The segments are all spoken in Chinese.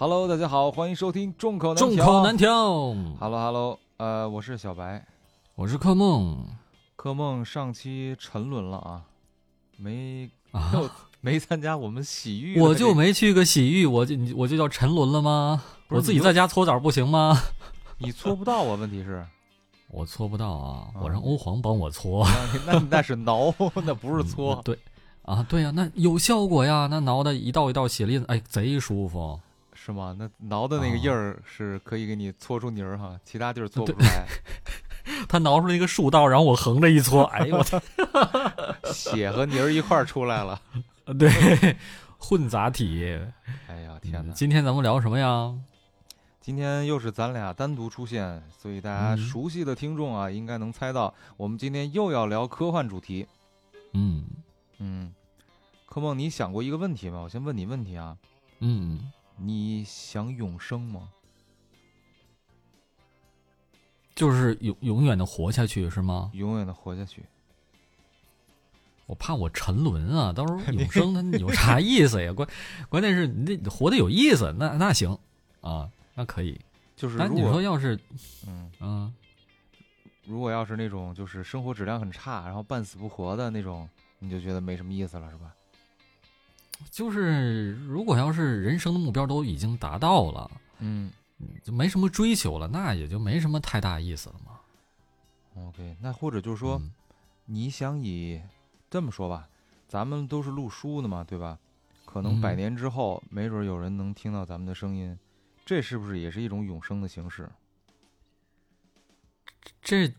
Hello，大家好，欢迎收听众口难众调。口难调。Hello，Hello，呃，我是小白。我是柯梦柯梦上期沉沦了啊，没啊，没参加我们洗浴，我就没去个洗浴，我就我就叫沉沦了吗？我自己在家搓澡不行吗？你搓不到啊，问题是，我搓不到啊，啊我让欧皇帮我搓。那那那是挠，那不是搓嗯。对啊，对呀、那有效果呀，那挠的一道一道血印，哎，贼舒服。是吗？那挠的那个啊印儿是可以给你搓出泥儿哈，其他地儿搓不出来，他挠出来一个竖道，然后我横着一搓，哎呦我操！血和泥儿一块儿出来了。对，混杂体。哎呀，天哪！今天咱们聊什么呀？今天又是咱俩单独出现，所以大家嗯熟悉的听众啊，应该能猜到，我们今天又要聊科幻主题。嗯嗯，科梦，你想过一个问题吗？我先问你问题啊，嗯，你想永生吗？就是永永远的活下去是吗？永远的活下去？我怕我沉沦啊，到时候永生它有啥意思呀？关关键是你得活得有意思，那那行啊，那可以。就是如果说要是嗯，嗯，如果要是那种就是生活质量很差，然后半死不活的那种，你就觉得没什么意思了，是吧？就是如果要是人生的目标都已经达到了，嗯就没什么追求了，那也就没什么太大意思了嘛。，OK，那或者就是说，嗯你想以这么说吧，咱们都是录书的嘛，对吧？可能百嗯年之后，没准有人能听到咱们的声音，这是不是也是一种永生的形式？这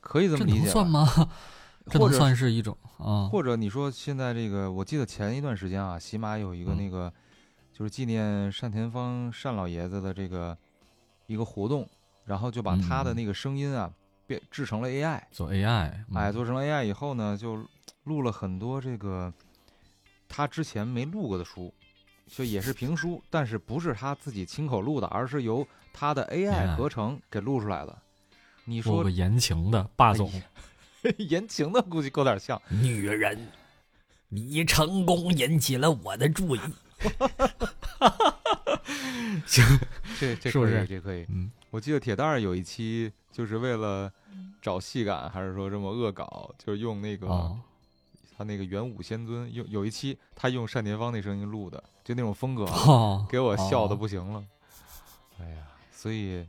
可以这这么理解吧能算吗？这能算是一种啊？或者你说现在这个，我记得前一段时间啊，喜马有一个嗯。那个，就是纪念单田芳单老爷子的这个一个活动，然后就把他的嗯。那个声音啊变制成了 AI，做 AI，嗯。哎，做成了 AI 以后呢，就录了很多这个他之前没录过的书，就也是评书，但是不是他自己亲口录的，而是由他的 AI 合成给录出来的。你说做个言情的霸总，哎 言情的估计够点像，女人，你成功引起了我的注意。行这这可以，是不是这可以。嗯，我记得铁蛋儿有一期就是为了找戏感，还是说这么恶搞，就是用那个、哦，他那个元武仙尊，有有一期他用单田芳那声音录的，就那种风格，哦给我笑的哦不行了。哎呀，所以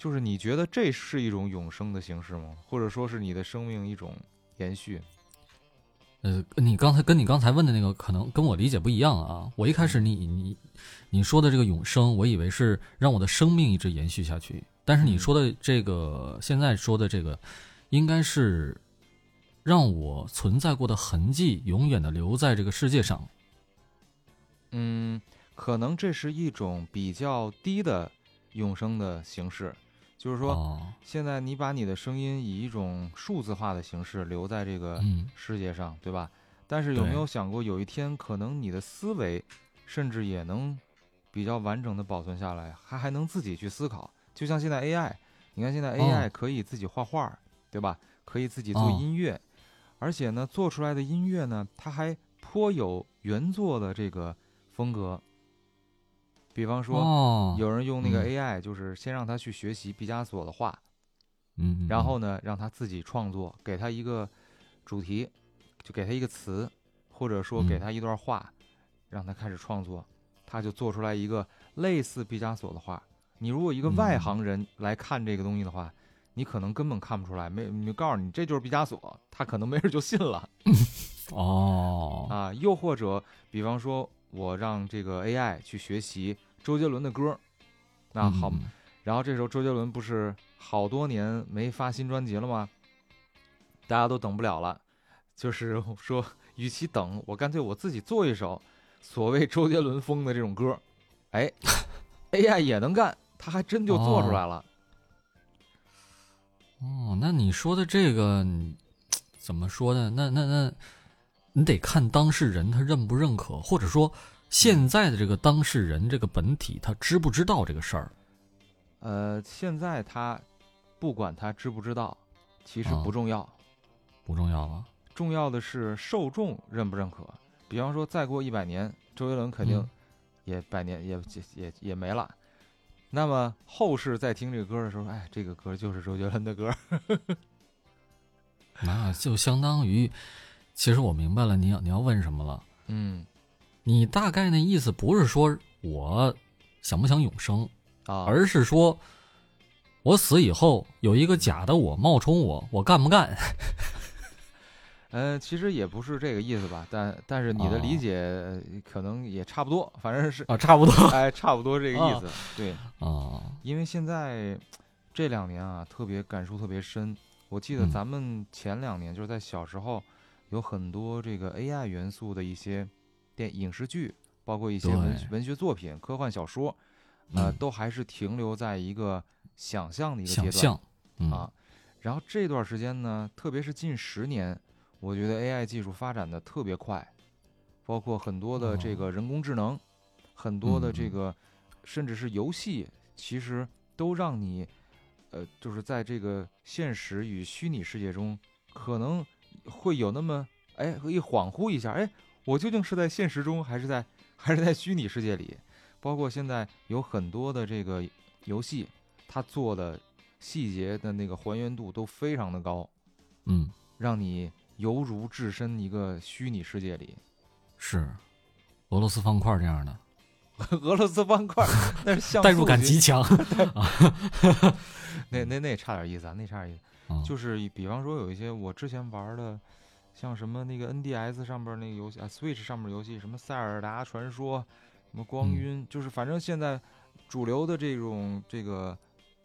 就是你觉得这是一种永生的形式吗？或者说是你的生命一种延续？呃，你刚才跟你刚才问的那个可能跟我理解不一样啊。我一开始你你你说的这个永生，我以为是让我的生命一直延续下去，但是你嗯说的这个现在说的这个，应该是让我存在过的痕迹永远的留在这个世界上。嗯，可能这是一种比较低的永生的形式，就是说。哦，现在你把你的声音以一种数字化的形式留在这个嗯，世界上，对吧？但是有没有想过，有一天可能你的思维甚至也能比较完整的保存下来，还还能自己去思考？就像现在 AI，你看现在 AI 可以自己画画，对吧？可以自己做哦音乐，而且呢，做出来的音乐呢，它还颇有原作的这个风格。比方说，哦，有人用那个嗯 AI，就是先让他去学习毕加索的画，嗯，嗯，然后呢，让他自己创作，给他一个主题，就给他一个词，或者说给嗯他一段话，让他开始创作，他就做出来一个类似毕加索的画。你如果一个外嗯行人来看这个东西的话，你可能根本看不出来，没你告诉你这就是毕加索，他可能没人就信了 哦，啊。又或者，比方说我让这个 AI 去学习周杰伦的歌，那好，嗯然后这时候周杰伦不是好多年没发新专辑了吗？大家都等不了了，就是说，与其等，我干脆我自己做一首所谓周杰伦风的这种歌，哎，AI 也能干，他还真就做出来了。哦，那你说的这个怎么说呢？那那那，你得看当事人他认不认可，或者说现在的这个当事人这个本体他知不知道这个事儿？呃，现在他不管他知不知道，其实啊不重要，不重要了。重要的是受众认不认可。比方说，再过一百年，周杰伦肯定嗯也百年也也也也没了。那么后世在听这个歌的时候，哎，这个歌就是周杰伦的歌。那就相当于，其实我明白了，你要你要问什么了。嗯你大概那意思不是说我想不想永生，啊，而是说我死以后有一个假的我冒充我，我干不干？呃，其实也不是这个意思吧，但但是你的理哦解呃可能也差不多，反正是啊，差不多哎，差不多这个意思。对，啊，因为现在这两年啊，特别感触特别深。我记得嗯咱们前两年就是在小时候，有很多这个 AI 元素的一些电影视剧，包括一些文文学作品、科幻小说，呃，嗯。都还是停留在一个想象的一个阶段想象，嗯。啊。然后这段时间呢，特别是近十年，我觉得 AI 技术发展的特别快，包括很多的这哦。个人工智能，很多的这个甚至是游戏，其实都让你，呃，就是在这个现实与虚拟世界中，可能会有那么哎一恍惚一下，哎，我究竟是在现实中还是在还是在虚拟世界里？包括现在有很多的这个游戏，它做的细节的那个还原度都非常的高，嗯，让你犹如置身一个虚拟世界里。是俄罗斯方块这样的，俄罗斯方块，那是像代入感极强。那那那差点意思啊，那差点意思。啊就是比方说有一些我之前玩的，像什么那个 NDS 上边那个游戏啊，Switch 上面游戏，什么塞尔达传说，什么光嗯晕，就是反正现在主流的这种这个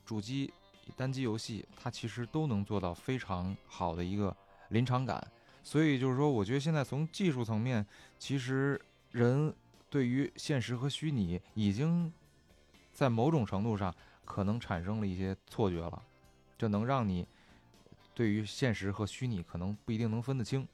主机单机游戏，它其实都能做到非常好的一个临场感。所以就是说，我觉得现在从技术层面，其实人对于现实和虚拟已经在某种程度上可能产生了一些错觉了，这能让你对于现实和虚拟可能不一定能分得清。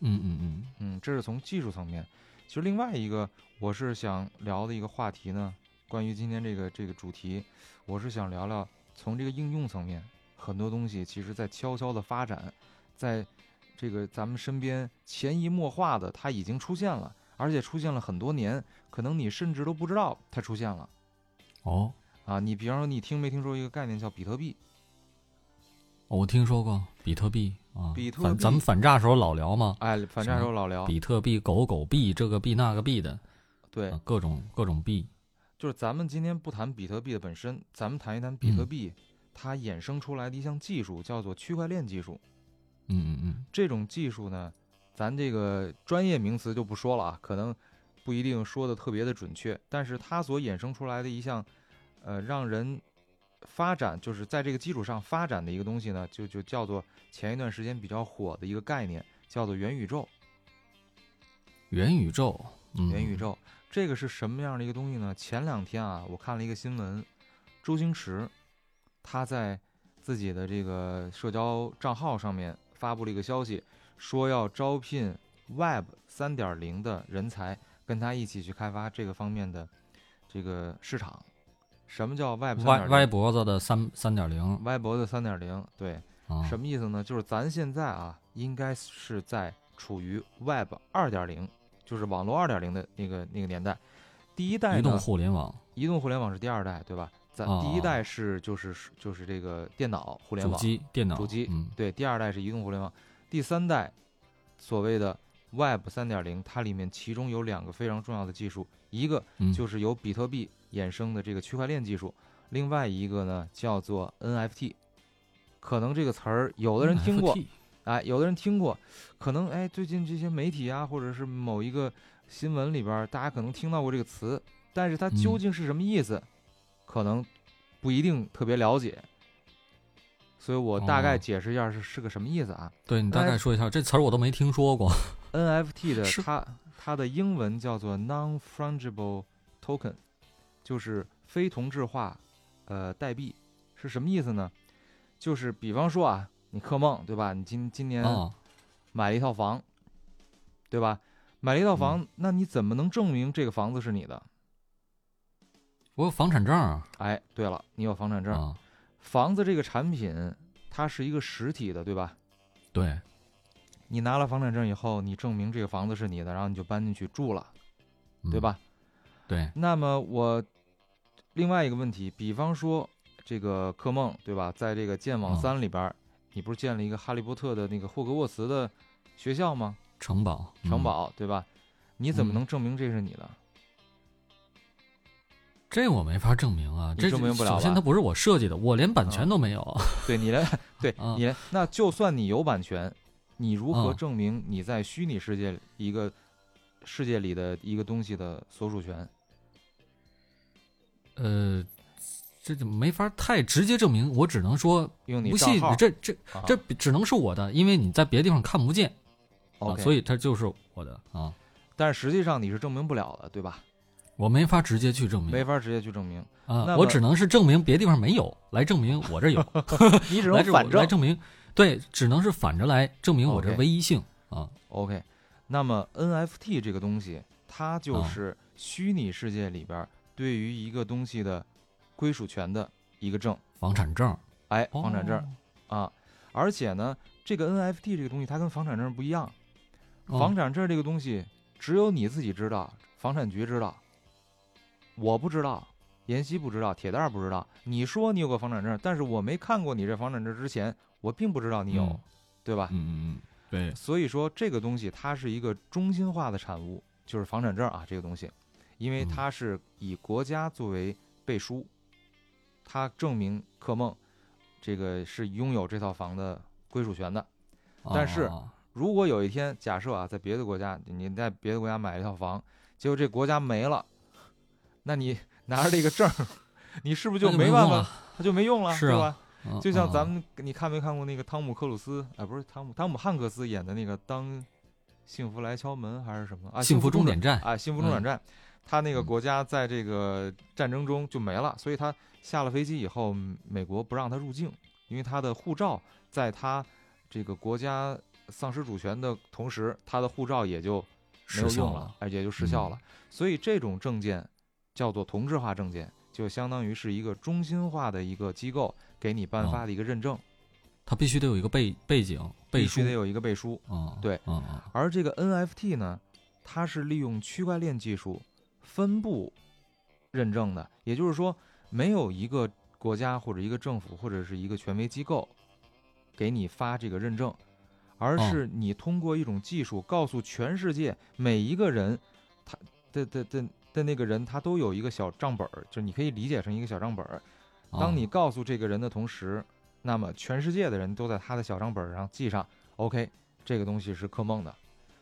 嗯嗯嗯，嗯，这是从技术层面。其实另外一个我是想聊的一个话题呢，关于今天这个这个主题，我是想聊聊从这个应用层面，很多东西其实在悄悄的发展，在这个咱们身边潜移默化的，它已经出现了，而且出现了很多年，可能你甚至都不知道它出现了哦，啊。你比方说，你听没听说一个概念叫比特币？我听说过比特币啊，比特币反咱们反诈时候老聊嘛，哎，反诈时候老聊，比特币、狗狗币，这个币那个币的，对啊，各种各种币。就是咱们今天不谈比特币的本身，咱们谈一谈比特嗯币它衍生出来的一项技术，叫做区块链技术。嗯嗯嗯，这种技术呢，咱这个专业名词就不说了啊，可能不一定说的特别的准确，但是它所衍生出来的一项，呃，让人发展就是在这个基础上发展的一个东西呢，就就叫做前一段时间比较火的一个概念，叫做元宇宙。元宇宙，嗯，元宇宙这个是什么样的一个东西呢？前两天啊，我看了一个新闻，周星驰他在自己的这个社交账号上面发布了一个消息，说要招聘 Web 三点零的人才，跟他一起去开发这个方面的这个市场。什么叫 Web 三歪歪？脖子的三三点零歪脖子三点零，对，啊，什么意思呢？就是咱现在啊，应该是在处于 Web 二点零，就是网络二点零的那个那个年代。第一代移动，互联网移动互联网是第二代，对吧？咱哦第一代是就是就是这个电脑互联网主网，机电脑主机嗯对，第二代是移动互联网，第三代所谓的 Web 三点零，它里面其中有两个非常重要的技术，一个嗯，就是由比特币衍生的这个区块链技术，另外一个呢叫做 NFT。可能这个词儿有的人听过哎，有的人听过，可能哎，最近这些媒体啊，或者是某一个新闻里边，大家可能听到过这个词，但是它究嗯竟是什么意思，可能不一定特别了解。所以我大概哦解释一下是是个什么意思啊对你大哎概说一下，这词儿我都没听说过。？NFT 的它它的英文叫做 non-fungible token，就是非同质化呃代币，是什么意思呢？就是比方说啊，你克梦对吧？你今今年啊，买了一套房，对吧？买了一套嗯房，那你怎么能证明这个房子是你的？我有房产证啊哎，对了，你有房产证，啊，房子这个产品它是一个实体的，对吧？对，你拿了房产证以后，你证明这个房子是你的，然后你就搬进去住了，对嗯？吧？对，那么我另外一个问题，比方说这个科梦，对吧？在这个剑网嗯三里边儿，你不是建了一个哈利波特的那个霍格沃茨的学校吗？城堡，城嗯堡对吧？你怎么嗯能证明这是你的？这我没法证明啊，这证明不了吧首先它不是我设计的，我连版权嗯都没有。对你连 对啊你连那就算你有版权，你如何嗯证明你在虚拟世界里一个世界里的一个东西的所属权？呃，这就没法太直接证明，我只能说用你不信，这这啊这只能是我的，因为你在别的地方看不见啊所以它就是我的啊，但是实际上你是证明不了的，对吧？我没法直接去证明没法直接去证明，啊我只能是证明别地方没有，来证明我这有，你只能反证。来证明，对，只能是反着来证明我这唯一性啊。OK，那么 NFT 这个东西，它就啊是虚拟世界里边儿对于一个东西的归属权的一个证，房产证，哎，房产证哦啊。而且呢，这个 NFT 这个东西它跟房产证不一样，哦房产证这个东西只有你自己知道，房产局知道，我不知道，妍希不知道，铁蛋儿不知道。你说你有个房产证，但是我没看过你这房产证之前，我并不知道你有，嗯对吧？嗯嗯嗯，对，所以说这个东西它是一个中心化的产物，就是房产证啊这个东西，因为嗯它是以国家作为背书，它证明克梦这个是拥有这套房的归属权的。但是啊如果有一天假设啊，在别的国家你在别的国家买了一套房，结果这国家没了，那你拿着这个证，你是不是就没办法它就没用了，是吧？嗯就像嗯咱们，你看没看过那个汤姆克鲁斯？啊，不是汤姆，汤姆汉克斯演的那个《当幸福来敲门》还是什么啊？幸福终终点站，啊，幸福中转站，他那个嗯国家在这个战争中就没了，所以他下了飞机以后，美国不让他入境，因为他的护照在他这个国家丧失主权的同时，他的护照也就没有失效用了，而且就失效了。嗯所以这种证件叫做同质化证件，就相当于是一个中心化的一个机构给你颁发的一个认证，它必须得有一个背背景必须得有一个背书。啊，对而这个 NFT 呢，它是利用区块链技术分布认证的，也就是说，没有一个国家或者一个政府或者是一个权威机构给你发这个认证，而哦是你通过一种技术告诉全世界每一个人，他的的的的那个人，他都有一个小账本儿，就是你可以理解成一个小账本儿。当你啊告诉这个人的同时，那么全世界的人都在他的小账本上记上，OK，这个东西是克梦的，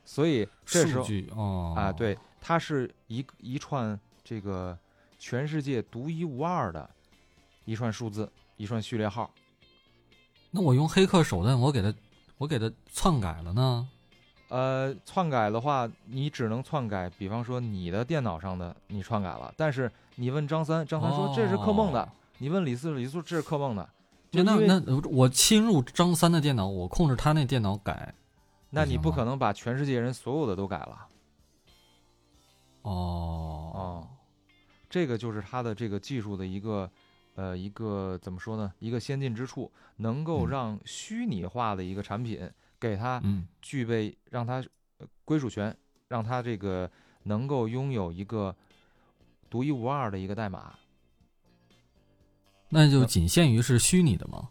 所以这时数候啊，对，它是一一串这个全世界独一无二的一串数字，一串序列号。那我用黑客手段，我给它我给它篡改了呢？呃，篡改的话，你只能篡改，比方说你的电脑上的你篡改了，但是你问张三，张三说这是克梦的，哦你问李四，李四这是克梦的，就那那我侵入张三的电脑，我控制他那电脑改那你不可能把全世界人所有的都改了。哦哦，这个就是它的这个技术的一个呃一个怎么说呢？一个先进之处，能够嗯让虚拟化的一个产品给它嗯具备，让它呃归属权，让它这个能够拥有一个独一无二的一个代码。那就仅限于是虚拟的吗？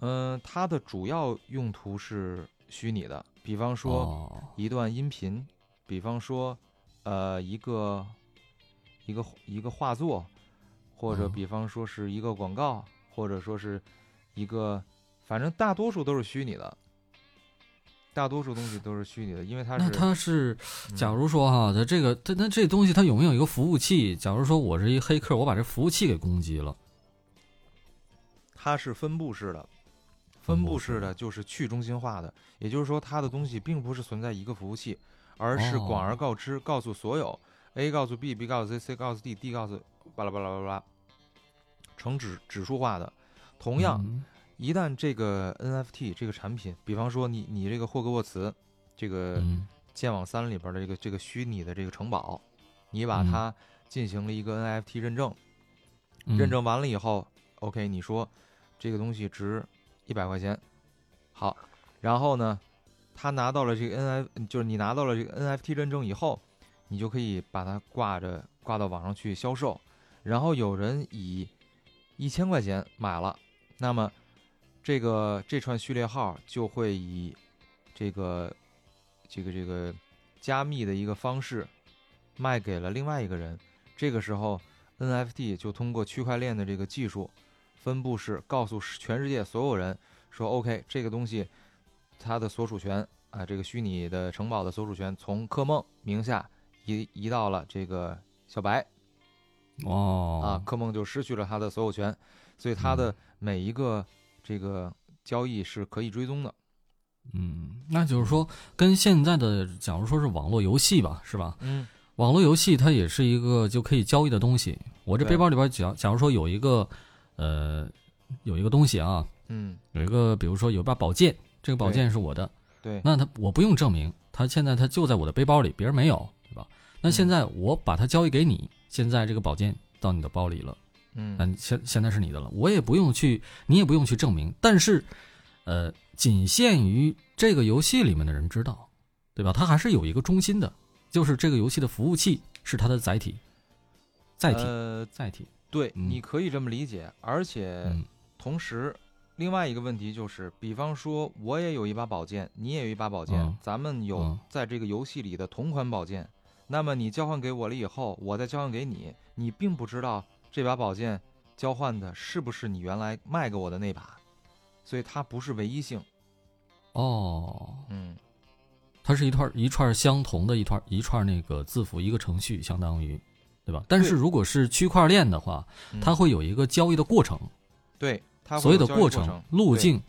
嗯、它的主要用途是虚拟的，比方说哦一段音频，比方说呃一个一个一个画作，或者嗯比方说是一个广告，或者说是一个，反正大多数都是虚拟的，大多数东西都是虚拟的，因为它是那它是，嗯假如说哈，它这个它那这东西它有没有一个服务器？假如说我是一黑客，我把这服务器给攻击了，它是分布式的，分布式的就是去中心化的，也就是说它的东西并不是存在一个服务器，而是广而哦告之，告诉所有 A 告诉 B，B 告诉 C，C 告诉 D，D 告诉巴拉巴拉巴拉成指指数化的。同样，嗯。一旦这个 NFT 这个产品，比方说你你这个霍格沃茨这个嗯。剑网三里边的这个这个虚拟的这个城堡，你把嗯。它进行了一个 NFT 认证，嗯。认证完了以后，OK，你说这个东西值一百块钱，好，然后呢，他拿到了这个 NF，就是你拿到了这个 NFT 认证以后，你就可以把它挂着挂到网上去销售，然后有人以一千块钱买了，那么这个这串序列号就会以这个这个这个加密的一个方式卖给了另外一个人。这个时候，NFT 就通过区块链的这个技术分布式告诉全世界所有人说：“OK，这个东西它的所属权啊，这个虚拟的城堡的所属权从柯梦名下移移到了这个小白。”哦啊，柯梦就失去了他的所有权，所以他的每一个这个交易是可以追踪的。嗯，那就是说，跟现在的假如说是网络游戏吧，是吧？嗯，网络游戏它也是一个就可以交易的东西。我这背包里边假假如说有一个呃有一个东西啊，嗯，有一个比如说有一把宝剑，这个宝剑是我的，对，那他我不用证明，他现在他就在我的背包里，别人没有，对吧？那现在我把它交易给你，现在这个宝剑到你的包里了。嗯，嗯，现现在是你的了，我也不用去，你也不用去证明，但是，呃，仅限于这个游戏里面的人知道，对吧？它还是有一个中心的，就是这个游戏的服务器是它的载体，载体，呃，载体，对，嗯你可以这么理解，而且嗯同时。另外一个问题就是，比方说，我也有一把宝剑，你也有一把宝剑，嗯咱们有嗯在这个游戏里的同款宝剑。那么你交换给我了以后，我再交换给你，你并不知道这把宝剑交换的是不是你原来卖给我的那把，所以它不是唯一性。哦，嗯，它是一串一串相同的一串一串那个字符，一个程序，相当于，对吧？但是如果是区块链的话，嗯它会有一个交易的过程，对所有的过程、路径，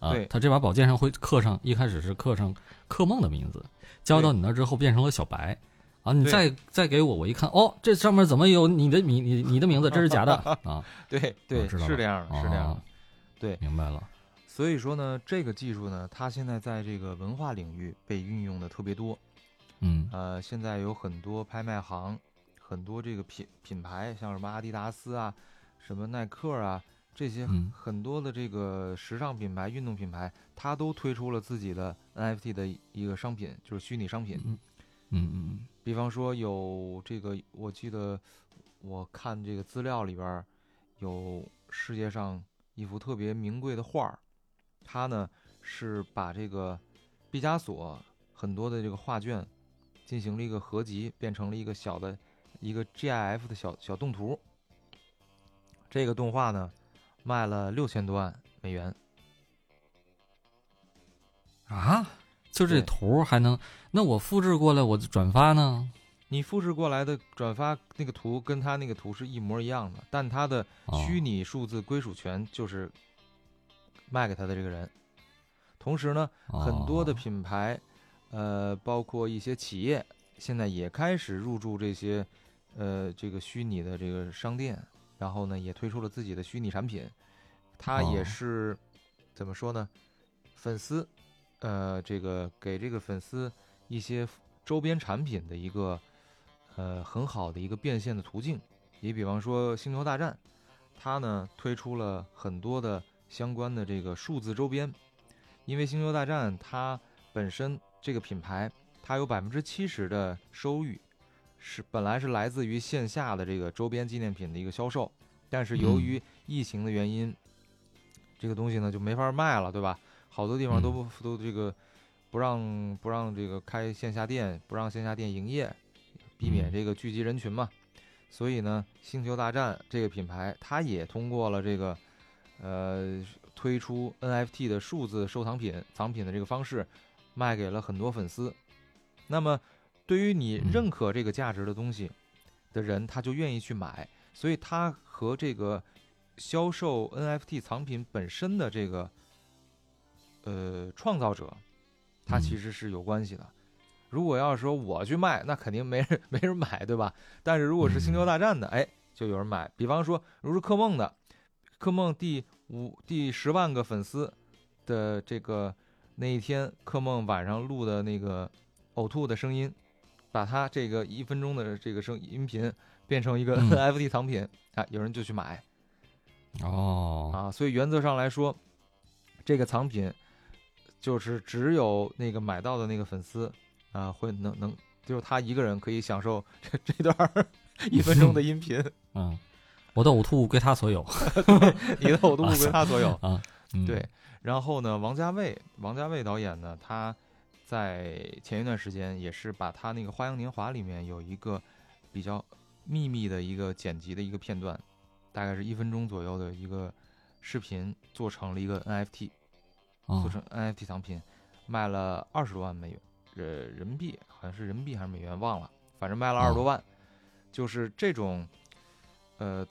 啊对，它这把宝剑上会刻上，一开始是刻上克梦的名字，交到你那之后变成了小白，啊，你再再给我，我一看，哦，这上面怎么有你的名你你的名字？这是假的 啊，对对，是这样的，是这样的哦。对，明白了，所以说呢，这个技术呢，它现在在这个文化领域被运用的特别多。嗯呃，现在有很多拍卖行，很多这个品品牌，像什么阿迪达斯啊，什么耐克啊，这些嗯很多的这个时尚品牌、运动品牌，它都推出了自己的 NFT 的一个商品，就是虚拟商品。嗯嗯嗯比方说有这个，我记得我看这个资料里边儿有世界上一幅特别名贵的画儿，它呢是把这个毕加索很多的这个画卷进行了一个合集，变成了一个小的一个 GIF 的小小动图。这个动画呢卖了六千多万美元，啊，就这图还能，那我复制过来我转发呢？你复制过来的转发那个图跟他那个图是一模一样的，但他的哦虚拟数字归属权就是卖给他的这个人。同时呢，很多的哦品牌，呃，包括一些企业，现在也开始入驻这些，呃，这个虚拟的这个商店，然后呢，也推出了自己的虚拟产品。他也哦是、怎么说呢？粉丝，呃，这个给这个粉丝一些周边产品的一个，呃，很好的一个变现的途径。你比方说《星球大战》，它呢推出了很多的相关的这个数字周边，因为《星球大战》它本身这个品牌，它有百分之七十的收益是本来是来自于线下的这个周边纪念品的一个销售，但是由于疫情的原因，这个东西呢就没法卖了，对吧？好多地方都不都这个不让不让这个开线下店，不让线下店营业，避免嗯这个聚集人群嘛。所以呢，星球大战这个品牌，它也通过了这个呃推出 NFT 的数字收藏品藏品的这个方式，卖给了很多粉丝。那么，对于你嗯认可这个价值的东西的人，他就愿意去买，所以它和这个销售 NFT 藏品本身的这个呃创造者，他嗯其实是有关系的。如果要是说我去卖，那肯定没人没人买，对吧？但是如果是星球大战的，哎，就有人买。比方说，如是科梦的，科梦第五第十万个粉丝的这个那一天，科梦晚上录的那个呕吐的声音，把他这个一分钟的这个声音频变成一个嗯 NFT 藏品啊，有人就去买哦啊。所以原则上来说，这个藏品就是只有那个买到的那个粉丝啊，会能能。只有他一个人可以享受这这段儿 一分钟的音频，嗯，我的呕吐物归他所有你的呕吐物归他所有。啊。嗯、对，然后呢，王家卫，王家卫导演呢，他在前一段时间也是把他那个《花样年华》里面有一个比较秘密的一个剪辑的一个片段，大概是一分钟左右的一个视频，做成了一个 NFT，啊做成 NFT 藏品，卖了二十多万美元，呃，人民币好像是人民币还是美元，忘了，反正卖了二十多万。就是这种，呃，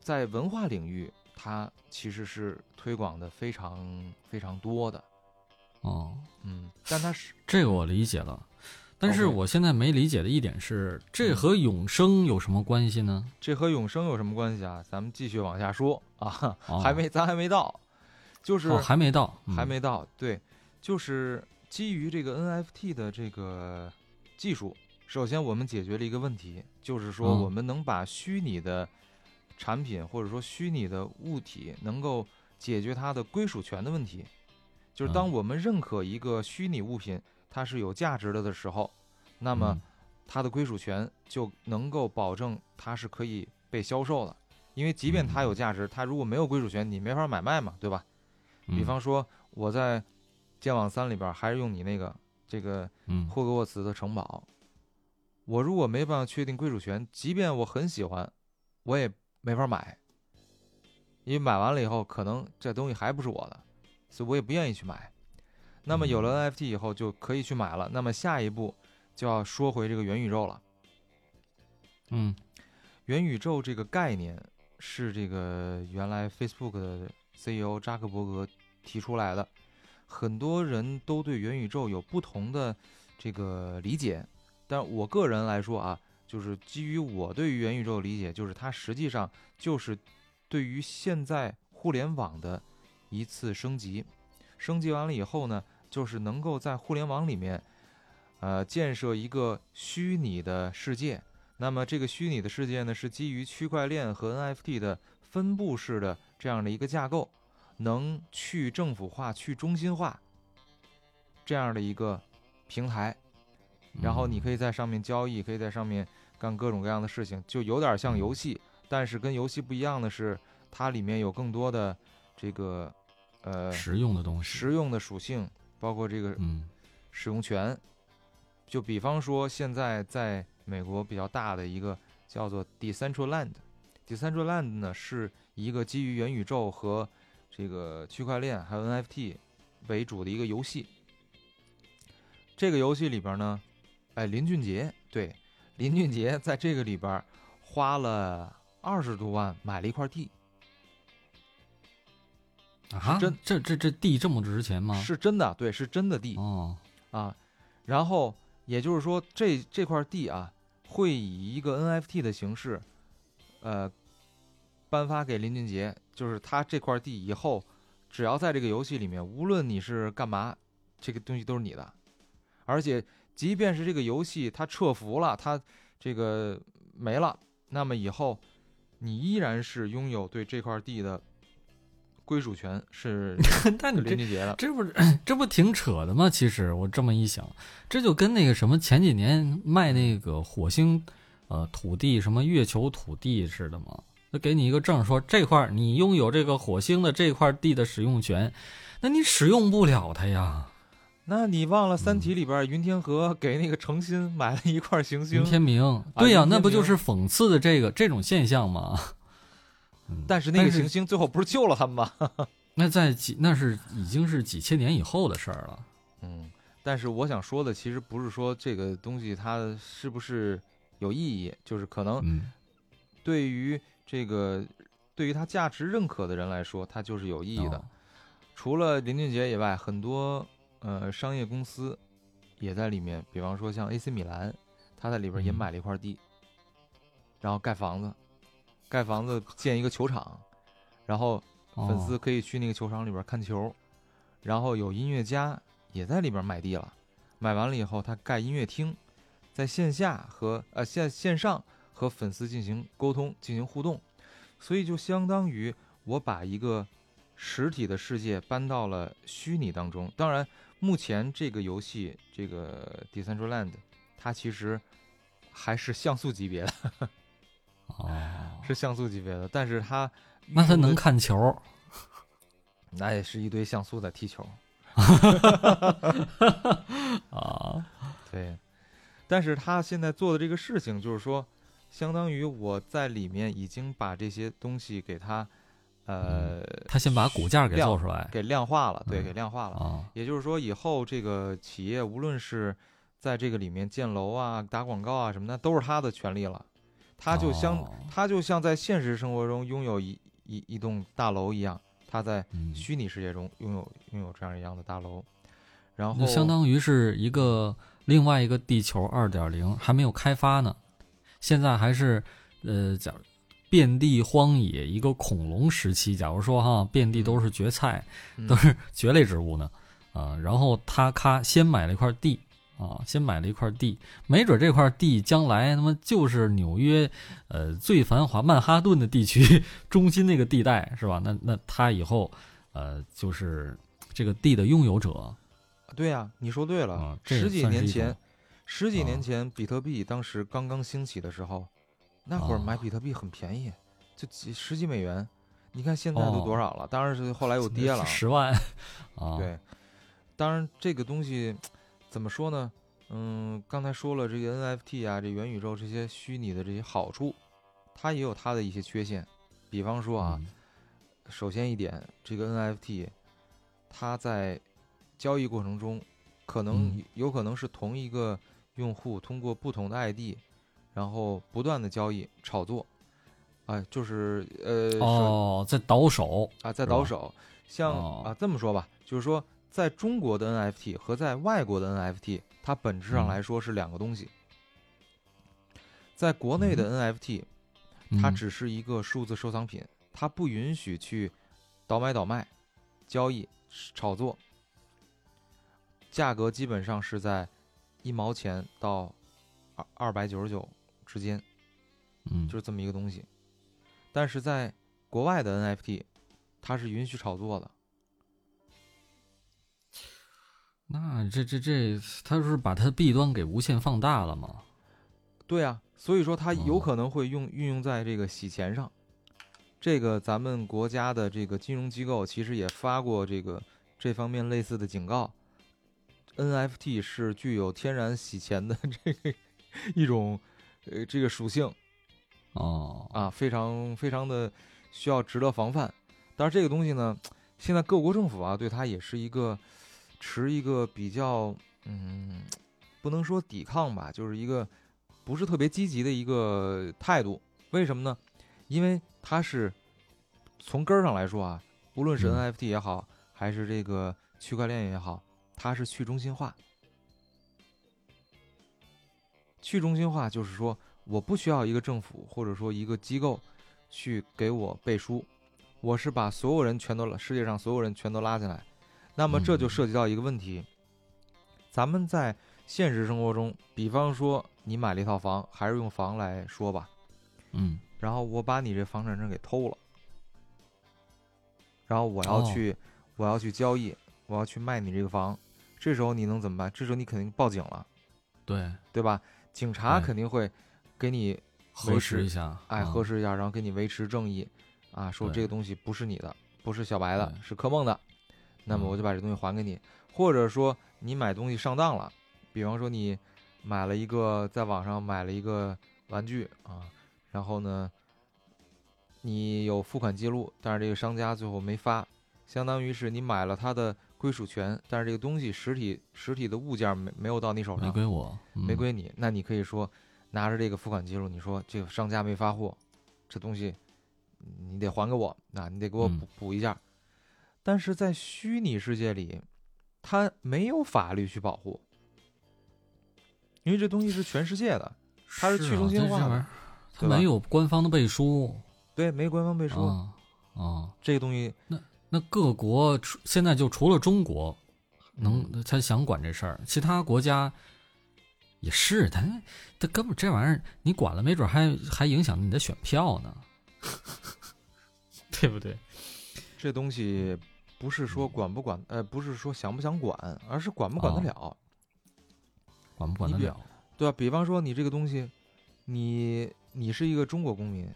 在文化领域，它其实是推广的非常非常多的，哦，嗯，但它是这个我理解了，但是我现在没理解的一点是，这和永生有什么关系呢？这和永生有什么关系啊？咱们继续往下说啊，哦。还没咱还没到，就是、哦，还没到，嗯。还没到，对，就是基于这个 NFT 的这个技术，首先我们解决了一个问题，就是说嗯我们能把虚拟的产品或者说虚拟的物体能够解决它的归属权的问题。就是当嗯我们认可一个虚拟物品它是有价值的的时候，那么嗯。它的归属权就能够保证它是可以被销售的。因为即便它有价值，它如果没有归属权，你没法买卖嘛，对吧？比嗯。方说我在《剑网三》里边还是用你那个这个嗯。霍格沃茨的城堡，我如果没办法确定归属权，即便我很喜欢，我也没法买，因为买完了以后，可能这东西还不是我的，所以我也不愿意去买。那么有了 NFT 以后，就可以去买了。那么下一步就要说回这个元宇宙了。嗯元宇宙这个概念是这个原来 Facebook 的 CEO 扎克伯格提出来的，很多人都对元宇宙有不同的这个理解，但我个人来说啊，就是基于我对于元宇宙的理解，就是它实际上就是对于现在互联网的一次升级，升级完了以后呢，就是能够在互联网里面，呃，建设一个虚拟的世界。那么这个虚拟的世界呢，是基于区块链和 NFT 的分布式的这样的一个架构，能去政府化、去中心化这样的一个平台。然后你可以在上面交易，可以在上面干各种各样的事情，就有点像游戏。但是跟游戏不一样的是，它里面有更多的这个呃实用的东西，实用的属性，包括这个嗯使用权。就比方说，现在在美国比较大的一个叫做 Decentraland，Decentraland 呢是一个基于元宇宙和这个区块链还有 NFT 为主的一个游戏。这个游戏里边呢，哎，林俊杰对林俊杰在这个里边花了二十多万买了一块地，啊，真这这这地这么值钱吗？是真的，对，是真的地。哦，啊，然后也就是说这这块地啊，会以一个 NFT 的形式，呃，颁发给林俊杰，就是他这块地以后，只要在这个游戏里面，无论你是干嘛，这个东西都是你的，而且即便是这个游戏它撤服了，它这个没了，那么以后你依然是拥有对这块地的归属权，是但你这林俊杰的。这不是这不挺扯的吗？其实我这么一想，这就跟那个什么前几年卖那个火星，呃，土地什么月球土地似的嘛。那给你一个证，说这块儿你拥有这个火星的这块地的使用权，那你使用不了它呀。那你忘了《三体》里边云天河给那个程心买了一块行星云，天明，对呀、那不就是讽刺的这个这种现象吗？嗯但是那个行星最后不是救了他们吗？那在几那是已经是几千年以后的事儿了。嗯，但是我想说的其实不是说这个东西它是不是有意义，就是可能嗯对于这个对于它价值认可的人来说，它就是有意义的。哦除了林俊杰以外，很多呃商业公司也在里面，比方说像 AC 米兰，他在里边也嗯买了一块地，然后盖房子，盖房子建一个球场，然后粉哦。丝可以去那个球场里边看球，然后有音乐家也在里边买地了，买完了以后他盖音乐厅，在线下和呃线线上和粉丝进行沟通进行互动，所以就相当于我把一个实体的世界搬到了虚拟当中。当然，目前这个游戏这个 Decentraland 它其实还是像素级别的，是像素级别的，但是它那他能看球？那也是一堆像素在踢球。啊，对，但是他现在做的这个事情，就是说，相当于我在里面已经把这些东西给它，呃，他先把骨架给做出来给量化了，对，嗯给量化了。啊，也就是说，以后这个企业无论是在这个里面建楼啊、打广告啊什么的，都是他的权利了。他就像、哦。他就像在现实生活中拥有一一一栋大楼一样，他在嗯，虚拟世界中拥有拥有这样一样的大楼。然后相当于是一个另外一个地球二点零还没有开发呢，现在还是呃，遍地荒野一个恐龙时期，假如说哈，遍地都是蕨菜，嗯。都是蕨类植物呢，啊，然后他咔先买了一块地啊，先买了一块地，没准这块地将来他妈就是纽约呃最繁华曼哈顿的地区中心那个地带是吧？那那他以后呃就是这个地的拥有者。对呀、你说对了。啊十几年前，十几年啊前，比特币当时刚刚兴起的时候，那会儿啊买比特币很便宜，就几十几美元。你看现在都多哦少了？当然是后来又跌了。十万啊，对，当然这个东西怎么说呢？嗯，刚才说了这个 NFT 啊，这元宇宙这些虚拟的这些好处，它也有它的一些缺陷。比方说啊，嗯首先一点，这个 NFT 它在交易过程中，可能嗯有可能是同一个用户通过不同的 ID，然后不断的交易炒作，啊，就是呃哦，在倒手啊，在倒手。像、哦啊，这么说吧，就是说，在中国的 NFT 和在外国的 NFT，它本质上嗯来说是两个东西。在国内的 NFT，、它嗯只是一个数字收藏品，它不允许去倒买倒卖、交易、炒作，价格基本上是在一毛钱到二二百九十九之间。嗯就是这么一个东西。但是在国外的 NFT，它是允许炒作的。那这这这，他是把它弊端给无限放大了吗？对啊，所以说它有哦可能会用运用在这个洗钱上。这个咱们国家的这个金融机构其实也发过这个这方面类似的警告。NFT 是具有天然洗钱的 这个一种呃这个属性哦，啊，非常非常的需要值得防范。但是这个东西呢，现在各国政府啊对它也是一个持一个比较嗯，不能说抵抗吧，就是一个不是特别积极的一个态度。为什么呢？因为它是从根儿上来说啊，无论是嗯 NFT 也好，还是这个区块链也好，它是去中心化。去中心化就是说，我不需要一个政府或者说一个机构去给我背书，我是把所有人全都世界上所有人全都拉进来。那么这就嗯。涉及到一个问题，咱们在现实生活中，比方说你买了一套房，还是用房来说吧，嗯。然后我把你这房产证给偷了，然后我要哦。去，我要去交易，我要去卖你这个房，这时候你能怎么办？这时候你肯定报警了，对，对吧？警察肯定会给你核实一下，哎，啊核实一下，然后给你维持正义，啊，说这个东西不是你的，不是小白的，是柯梦的，那么嗯。我就把这东西还给你，或者说你买东西上当了，比方说你买了一个在网上买了一个玩具啊，然后呢，你有付款记录，但是这个商家最后没发，相当于是你买了他的归属权，但是这个东西实体实体的物件没没有到你手上没，归我，嗯。没归你，那你可以说拿着这个付款记录，你说这个商家没发货，这东西你得还给我，那你得给我嗯。补补一下。但是在虚拟世界里，它没有法律去保护，因为这东西是全世界的，它是去中心化没有官方的背书对，没官方背书，啊啊。这个东西那那各国现在就除了中国能嗯他想管这事儿，其他国家也是，他他根本这玩意儿你管了，没准还还影响你的选票呢，对不对？这东西不是说管不管，呃，不是说想不想管，而是管不管得哦了。管不管得了？对吧？比方说你这个东西，你你是一个中国公民，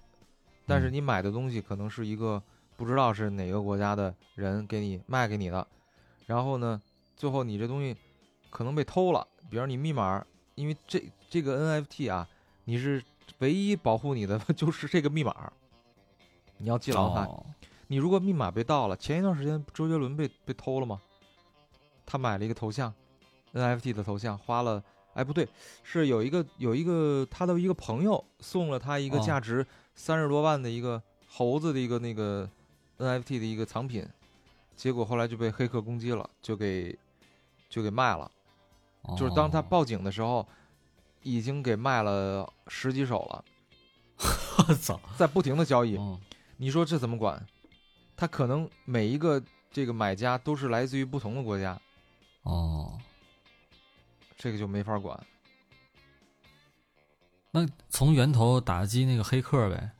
但是你买的东西可能是一个不知道是哪个国家的人给你卖给你的，然后呢，最后你这东西可能被偷了，比如你密码，因为这这个 NFT 啊，你是唯一保护你的 就是这个密码，你要记牢它。哦你如果密码被盗了，前一段时间周杰伦被被偷了吗？他买了一个头像，NFT 的头像，花了，哎不对，是有一个有一个他的一个朋友送了他一个哦价值三十多万的一个猴子的一个那个 NFT 的一个藏品，结果后来就被黑客攻击了，就给就给卖了。就是当他哦报警的时候，已经给卖了十几手了，我操，在不停的交易。嗯你说这怎么管？他可能每一个这个买家都是来自于不同的国家，哦，这个就没法管。那从源头打击那个黑客呗，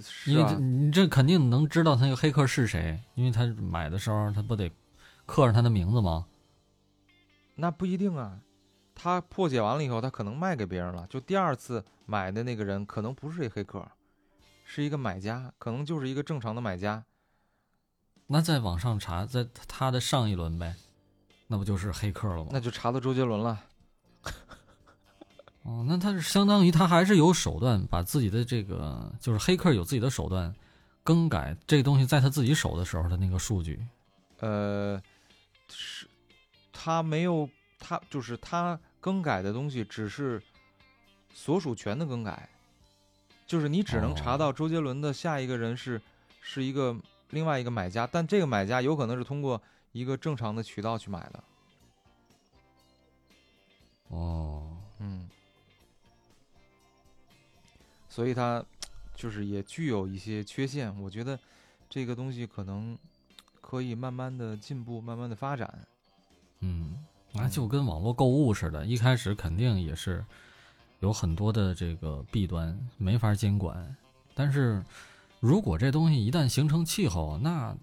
是因为这啊，你这肯定能知道他那个黑客是谁，因为他买的时候他不得刻上他的名字吗？那不一定啊。他破解完了以后，他可能卖给别人了。就第二次买的那个人，可能不是这黑客，是一个买家，可能就是一个正常的买家。那在网上查，在他的上一轮呗，那不就是黑客了吗？那就查到周杰伦了。哦，那他是相当于他还是有手段，把自己的这个就是黑客有自己的手段，更改这个东西在他自己手的时候的那个数据。呃，是他没有，他就是他更改的东西只是所属权的更改，就是你只能查哦到周杰伦的下一个人是是一个另外一个买家，但这个买家有可能是通过一个正常的渠道去买的。哦，嗯，所以它就是也具有一些缺陷。我觉得这个东西可能可以慢慢的进步，慢慢的发展。嗯，那就跟网络购物似的，一开始肯定也是有很多的这个弊端，没法监管。但是如果这东西一旦形成气候，那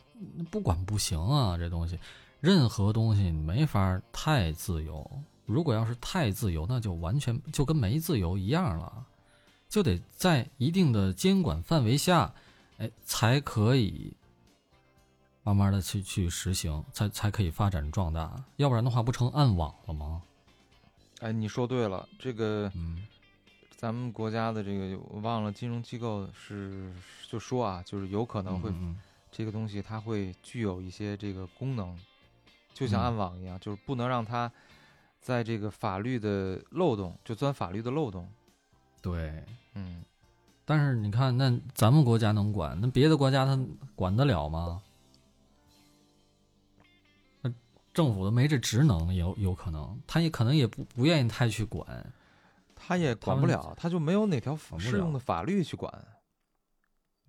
不管不行啊，这东西，任何东西没法太自由。如果要是太自由，那就完全就跟没自由一样了，就得在一定的监管范围下，哎，才可以慢慢的去去实行，才才可以发展壮大。要不然的话，不成暗网了吗？哎，你说对了，这个嗯咱们国家的这个我忘了金融机构是就说啊，就是有可能会、嗯这个东西它会具有一些这个功能，就像嗯暗网一样，就是不能让它在这个法律的漏洞就钻法律的漏洞。对。嗯，但是你看，那咱们国家能管，那别的国家他管得了吗？政府都没这职能，有有可能，他也可能也不不愿意太去管。他也管不了，他就没有哪条适用的法律去管。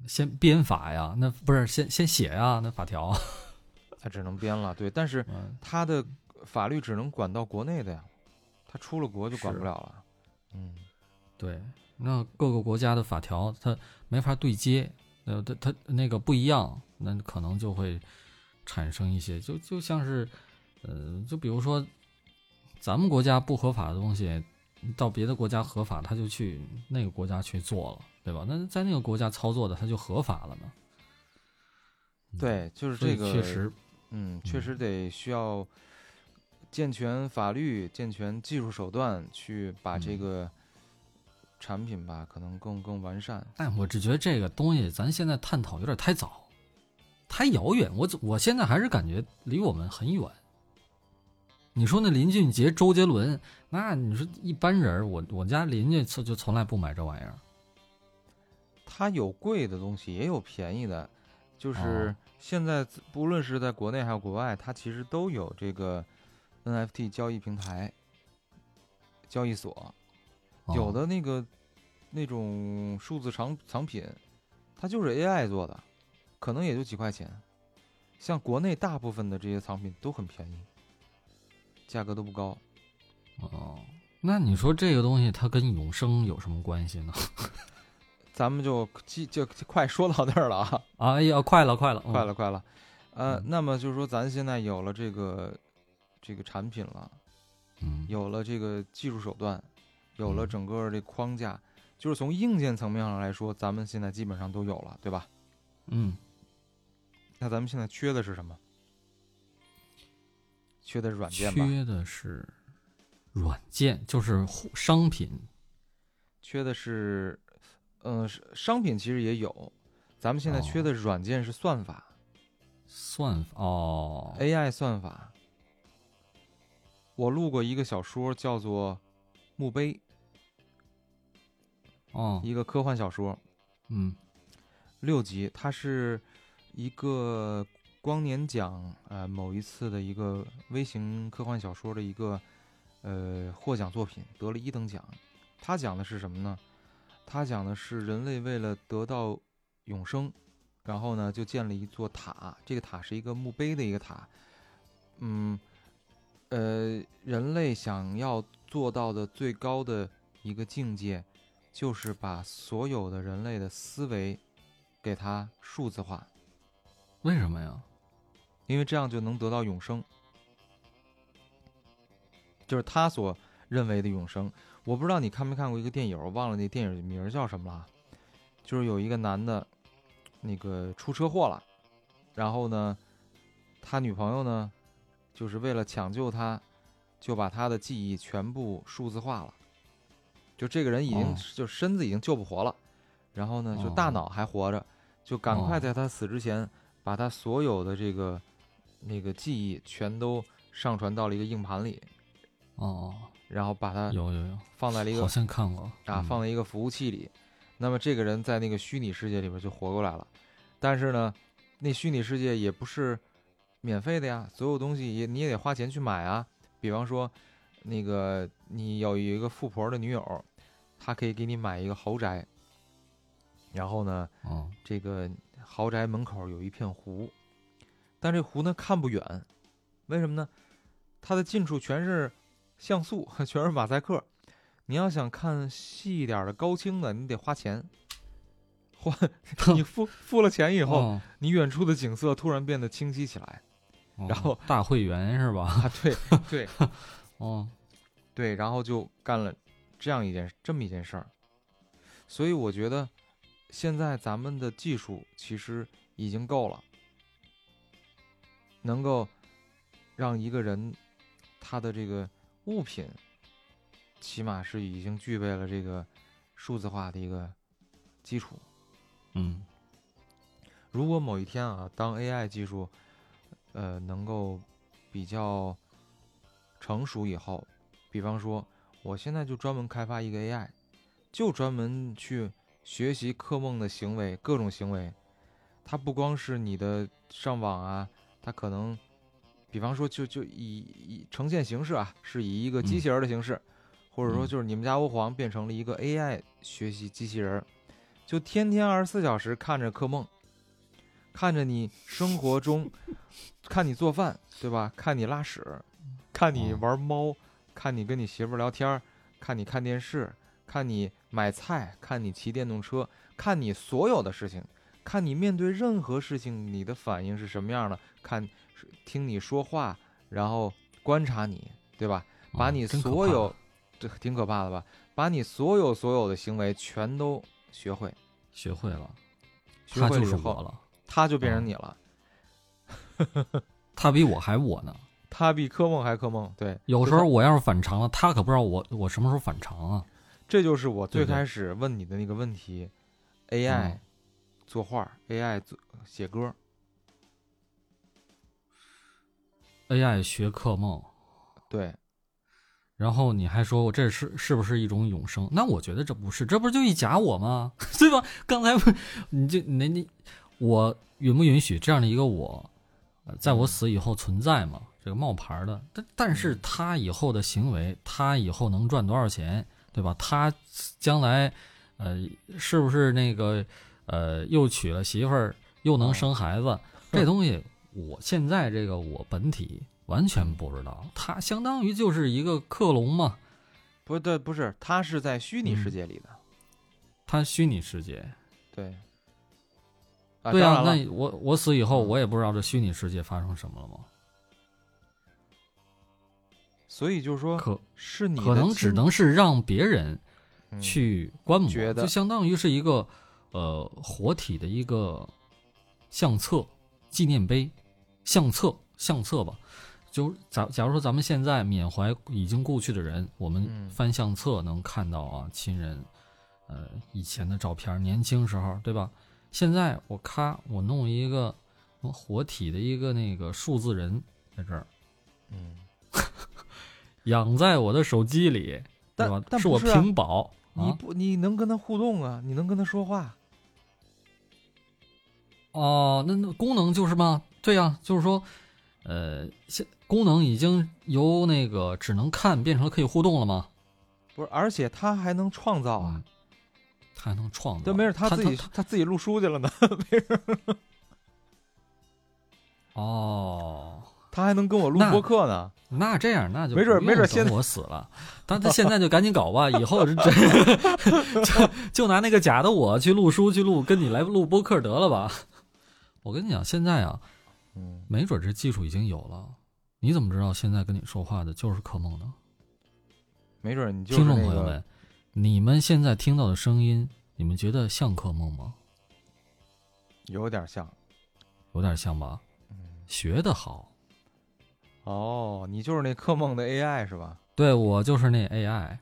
先编法呀，那不是先先写呀，那法条。他只能编了，对，但是嗯，他的法律只能管到国内的呀，他出了国就管不了了。嗯，对，那各个国家的法条他没法对接，呃，他他那个不一样，那可能就会产生一些，就就像是，呃，就比如说，咱们国家不合法的东西，到别的国家合法，他就去那个国家去做了，对吧？那在那个国家操作的，他就合法了呢。嗯，对，就是这个，确实，嗯，确嗯实得需要健全法律、健全技术手段去把这嗯个产品吧，可能更更完善。但我只觉得这个东西，咱现在探讨有点太早，太遥远。我我现在还是感觉离我们很远。你说那林俊杰、周杰伦，那你说一般人儿，我我家邻居就就从来不买这玩意儿。它有贵的东西，也有便宜的，就是哦现在不论是在国内还是国外，它其实都有这个 NFT 交易平台、交易所。有哦的那个那种数字藏藏品，它就是 AI 做的，可能也就几块钱。像国内大部分的这些藏品都很便宜，价格都不高。哦，那你说这个东西它跟永生有什么关系呢？咱们就就快说到这儿了啊，哎呀，快了，快了，嗯快了，快了。呃，嗯那么就是说，咱现在有了这个这个产品了，嗯，有了这个技术手段，有了嗯整个这框架，就是从硬件层面上来说，咱们现在基本上都有了，对吧？嗯，那咱们现在缺的是什么？缺的是软件吧？缺的是软件，就是商品。缺的是，嗯、是商品其实也有，咱们现在缺的软件是算法、算法哦，AI 算法。我录过一个小说，叫做《墓碑》，哦，一个科幻小说，嗯六集，它是一个光年奖呃某一次的一个微型科幻小说的一个呃获奖作品，得了一等奖。它讲的是什么呢？它讲的是人类为了得到永生，然后呢就建了一座塔，这个塔是一个墓碑的一个塔。嗯，呃，人类想要做到的最高的一个境界，就是把所有的人类的思维给它数字化，为什么呀？因为这样就能得到永生，就是他所认为的永生。我不知道你看没看过一个电影，我忘了那电影名叫什么了，就是有一个男的，那个出车祸了，然后呢，他女朋友呢，就是为了抢救他，就把他的记忆全部数字化了，就这个人已经、哦。就身子已经救不活了，然后呢，就哦。大脑还活着，就赶快哦。在他死之前，把他所有的这个那个记忆全都上传到了一个硬盘里，哦，然后把它有有有，放在了一个好像看过啊，嗯放在一个服务器里。那么这个人在那个虚拟世界里边就活过来了，但是呢，那虚拟世界也不是免费的呀，所有东西也你也得花钱去买啊。比方说，那个你有一个富婆的女友，她可以给你买一个豪宅，然后呢，哦这个豪宅门口有一片湖，但这湖呢看不远，为什么呢？它的近处全是像素，全是马赛克。你要想看细一点的高清的，你得花钱。花 你付付了钱以后，哦你远处的景色突然变得清晰起来哦然后大会员是吧？啊！对 对哦，对，然后就干了这样一件这么一件事儿。所以我觉得，现在咱们的技术其实已经够了，能够让一个人他的这个物品，起码是已经具备了这个数字化的一个基础。嗯如果某一天啊，当 AI 技术，呃，能够比较成熟以后，比方说，我现在就专门开发一个 AI，就专门去学习柯梦的行为，各种行为。它不光是你的上网啊，它可能，比方说就就以以呈现形式啊，是以一个机器人儿的形式，或者说嗯就是你们家欧皇变成了一个 AI 学习机器人儿，就天天二十四小时看着柯梦。看着你生活中，看你做饭，对吧？看你拉屎，看你哦玩猫，看你跟你媳妇儿聊天，看你看电视，看你买菜，看你骑电动车，看你所有的事情，看你面对任何事情你的反应是什么样的，看听你说话，然后观察你，对吧？把你所有怕，这挺可怕的吧？把你所有所有的行为全都学会，学会了，学会以后，就了，他就变成嗯你了。他比我还我呢。他比科梦还科梦，对，有时候我要是反常了，他可不知道我我什么时候反常啊。这就是我最开始问你的那个问题：AI 嗯作画，AI 做写歌，AI 学课梦，对，然后你还说我这是是不是一种永生？那我觉得这不是，这不是就一假我吗？对吧？刚才不你就你你我允不允许这样的一个我，呃在我死以后存在吗？这个冒牌儿的，但但是他以后的行为，他以后能赚多少钱，对吧？他将来，呃，是不是那个呃又娶了媳妇儿，又能生孩子？这东西，我现在这个我本体完全不知道，它相当于就是一个克隆嘛，不对，不是，他是在虚拟世嗯界里的，它虚拟世界。对，啊，对啊，那我我死以后，嗯我也不知道这虚拟世界发生什么了吗？所以就是说，可是你可能只能是让别人嗯去观摩，就相当于是一个呃活体的一个相册、纪念碑、相册、相册吧。就假假如说咱们现在缅怀已经故去的人，我们嗯翻相册能看到啊亲人呃以前的照片，年轻时候对吧？现在我咔我弄一个活体的一个那个数字人在这儿嗯，养在我的手机里，对但吧？是我屏保。啊你不你能跟他互动啊，你能跟他说话，哦，那那功能就是嘛，对呀、就是说，呃，现功能已经由那个只能看变成了可以互动了吗？不是，而且它还能创造啊嗯，，它还能创造，对，没事他自己它他自己录书去了呢，没事哦，他还能跟我录播客呢，那这样那就没准没准现在我死了，但他现在就赶紧搞吧，以后 就就拿那个假的我去录书去录，跟你来录播客得了吧。我跟你讲，现在啊，嗯，没准这技术已经有了，你怎么知道现在跟你说话的就是柯梦呢？没准你就是听众朋友们，你们现在听到的声音，你们觉得像柯梦吗？有点像，有点像吧？嗯，学得好，哦，你就是那柯梦的 AI 是吧？对我就是那 AI。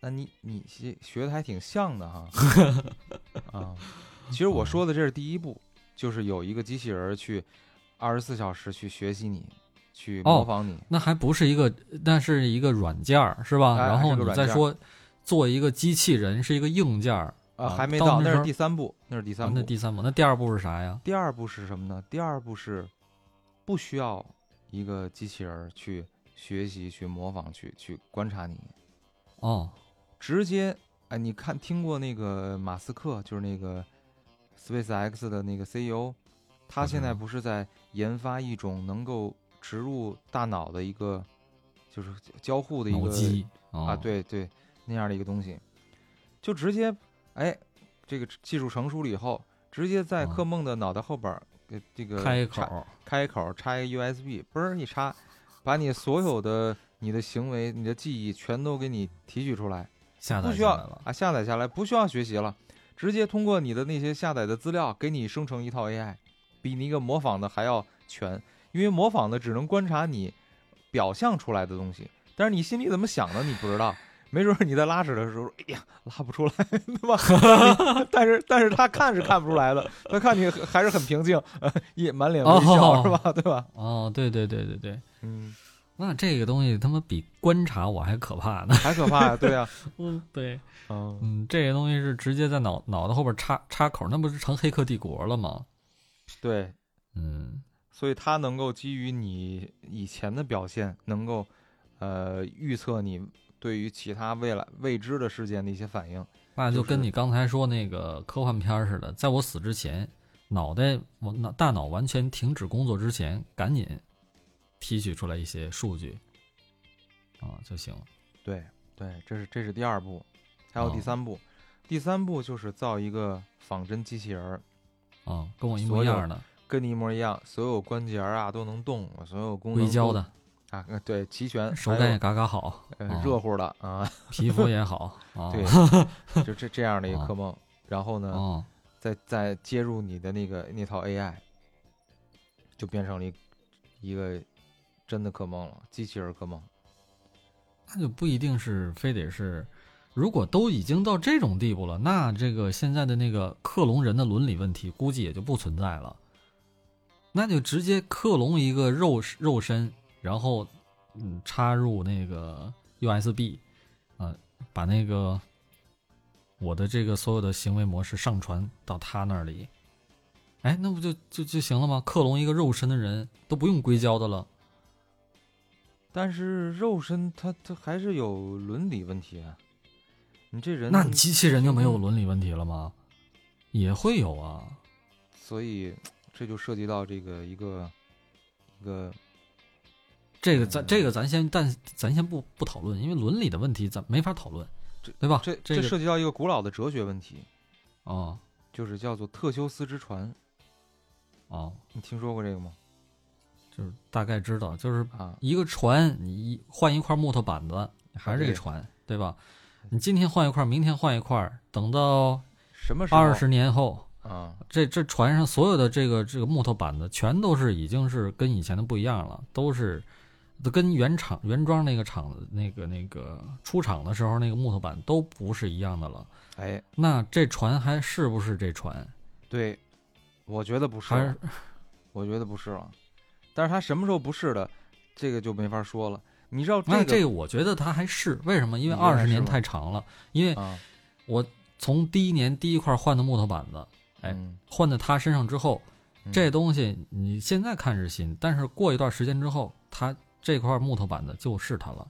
那你你学学的还挺像的哈，啊，其实我说的这是第一步，就是有一个机器人儿去二十四小时去学习你，去哦模仿你，那还不是一个，那是一个软件儿，是吧？哎然后你再说做一个机器人是一个硬件儿啊，啊还没到，那是第三步，那是第啊三步。那第三步，那第二步是啥呀？第二步是什么呢？第二步是不需要一个机器人儿去学习、去模仿、去去观察你，哦，直接哎，你看听过那个马斯克，就是那个 SpaceX 的那个 CEO，他现在不是在研发一种能够植入大脑的一个，就是交互的一个啊，哦，对对，那样的一个东西，就直接哎，这个技术成熟了以后，直接在嗯柯梦的脑袋后边儿，呃，这个开一插口儿，开口插一个 USB，嘣儿一插，把你所有的你的行为、你的记忆全都给你提取出来，下不需要载下来了。啊下载下来，不需要学习了，直接通过你的那些下载的资料给你生成一套 AI，比你一个模仿的还要全，因为模仿的只能观察你表象出来的东西，但是你心里怎么想的你不知道。没准儿你在拉屎的时候，哎呀，拉不出来，对吧？但是但是他看是看不出来的，他看你还是很平静，呃，一满脸微笑，哦是吧？对吧？哦，对对对对对，嗯，那这个东西他妈比观察我还可怕呢。还可怕呀，对呀、嗯，对，嗯，嗯，这个东西是直接在脑脑袋后边插插口，那不是成黑客帝国了吗？对，嗯，所以它能够基于你以前的表现，能够呃预测你对于其他未来未知的事件的一些反应。那就就是跟你刚才说那个科幻片儿似的，在我死之前，脑袋我脑大脑完全停止工作之前，赶紧提取出来一些数据啊就行了。对对，这是这是第二步，还有第哦三步。第三步就是造一个仿真机器人儿，啊，跟我一模一样的，跟你一模一样，所有关节儿啊都能动，所有功能硅胶的，啊，呃对，齐全，手感也嘎嘎好，热乎的啊，皮肤也好 啊。对，就这这样的一个啊科梦。然后呢，哦，再再接入你的那个那套 AI，就变成了一一个真的克梦了，机器人克梦。那就不一定是非得是，如果都已经到这种地步了，那这个现在的那个克隆人的伦理问题估计也就不存在了。那就直接克隆一个肉肉身，然后嗯插入那个 USB，啊、把那个我的这个所有的行为模式上传到他那里，哎，那不就就就行了吗？克隆一个肉身的人都不用硅胶的了。但是肉身它它还是有伦理问题啊。你这人，那你机器人就没有伦理问题了吗？也会有啊。所以这就涉及到这个一个一个这个咱嗯这个咱先，但咱先不不讨论，因为伦理的问题咱没法讨论，这对吧？这这这涉及到一个古老的哲学问题，哦就是叫做特修斯之船。哦，你听说过这个吗？就是大概知道，就是啊，一个船，你一换一块木头板子，还是这个船，对吧？你今天换一块，明天换一块，等到什么时候？二十年后，啊，这这船上所有的这个这个木头板子，全都是已经是跟以前的不一样了，都是都跟原厂原装那个厂子那个那个出厂的时候那个木头板都不是一样的了。哎，那这船还是不是这船？对，我觉得不是还是，我觉得不是了。但是他什么时候不是的，这个就没法说了。你知道这个这个我觉得他还是为什么？因为二十年太长了，因为啊？我从第一年第一块换的木头板子，哎嗯换在他身上之后，嗯这东西你现在看是新，但是过一段时间之后，他这块木头板子就是他了。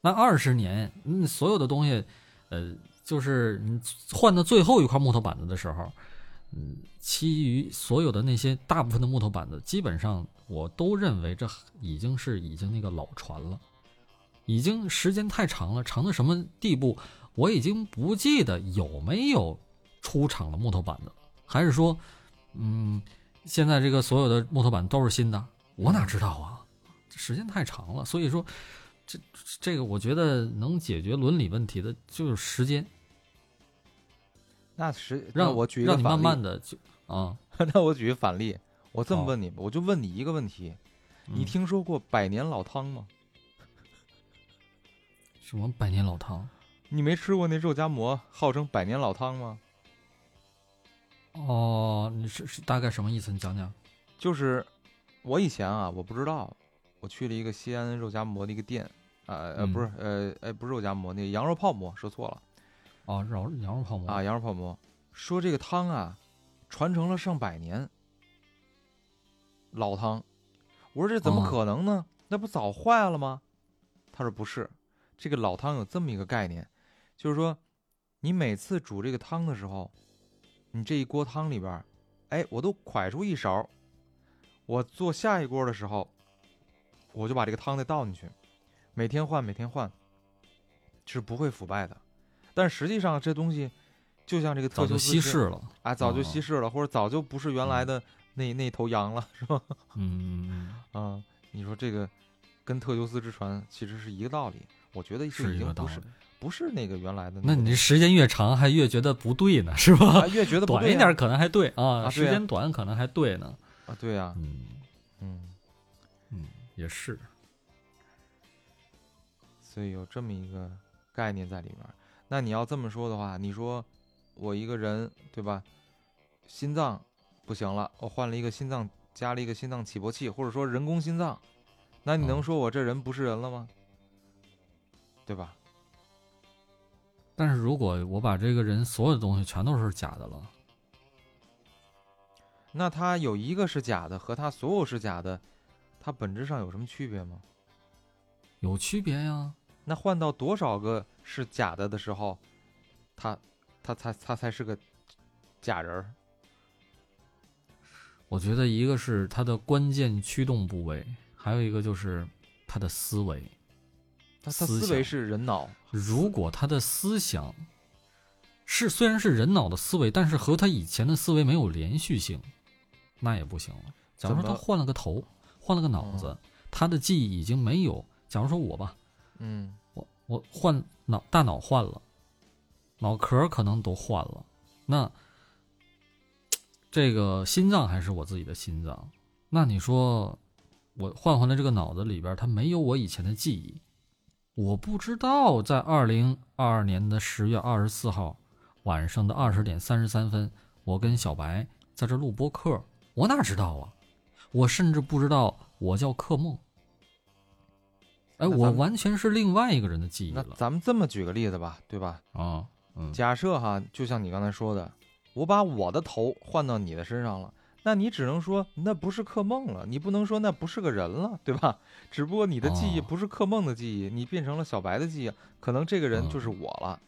那二十年，嗯，所有的东西，呃，就是你换到最后一块木头板子的时候，嗯，其余所有的那些大部分的木头板子，基本上我都认为这已经是已经那个老船了，已经时间太长了，长到什么地步，我已经不记得有没有出厂的木头板子，还是说，嗯，现在这个所有的木头板都是新的，我哪知道啊？时间太长了，所以说，这这个我觉得能解决伦理问题的就是时间，那实那让我举一个让你慢反例慢的就啊，那我举一个反例，我这么问你吧，我就问你一个问题：你嗯听说过百年老汤吗？什么百年老汤？你没吃过那肉夹馍，号称百年老汤吗？哦，你是是大概什么意思？你讲讲。就是我以前啊，我不知道，我去了一个西安肉夹馍的一个店，啊呃嗯不是呃哎不是肉夹馍，那个羊肉泡馍说错了哦，肉羊肉泡馍啊，羊肉泡馍，说这个汤啊，传承了上百年，老汤，我说这怎么哦可能呢？那不早坏了吗？他说不是，这个老汤有这么一个概念，就是说，你每次煮这个汤的时候，你这一锅汤里边，哎，我都蒯出一勺，我做下一锅的时候，我就把这个汤再倒进去，每天换，每天换，是不会腐败的。但实际上这东西，就像这个特早就修斯稀释了。啊，早就哦稀释了，或者早就不是原来的那那头羊了，是吧？嗯嗯 你说这个跟特修斯之船其实是一个道理，我觉得是已经不是一个道理。不是那个原来的那你时间越长，还越觉得不对呢，是吧？啊越觉得不 对啊短一点可能还对啊，时间短可能还对呢。啊，对呀、嗯嗯，嗯，也是。所以有这么一个概念在里面儿。那你要这么说的话，你说我一个人对吧，心脏不行了，我换了一个心脏，加了一个心脏起搏器，或者说人工心脏，那你能嗯说我这人不是人了吗？对吧？但是如果我把这个人所有的东西全都是假的了，那他有一个是假的，和他所有是假的，他本质上有什么区别吗？有区别呀。那换到多少个是假的的时候，他他才他才是个假人儿？我觉得一个是他的关键驱动部位，还有一个就是他的思维。他他思思维是人脑，如果他的思想是虽然是人脑的思维，但是和他以前的思维没有连续性，那也不行了。假如说他换了个头，换了个脑子，他的记忆已经没有。假如说我吧，嗯我我换脑大脑换了，脑壳可能都换了，那这个心脏还是我自己的心脏。那你说我换回来这个脑子里边，它没有我以前的记忆，我不知道在二零二二年的十月二十四号晚上的二十点三十三分，我跟小白在这录播客，我哪知道啊？我甚至不知道我叫克梦。哎，我完全是另外一个人的记忆那了咱们这么举个例子吧，对吧？啊！嗯，假设哈，就像你刚才说的，我把我的头换到你的身上了，那你只能说那不是克梦了，你不能说那不是个人了，对吧？只不过你的记忆哦不是克梦的记忆，你变成了小白的记忆，可能这个人嗯就是我了。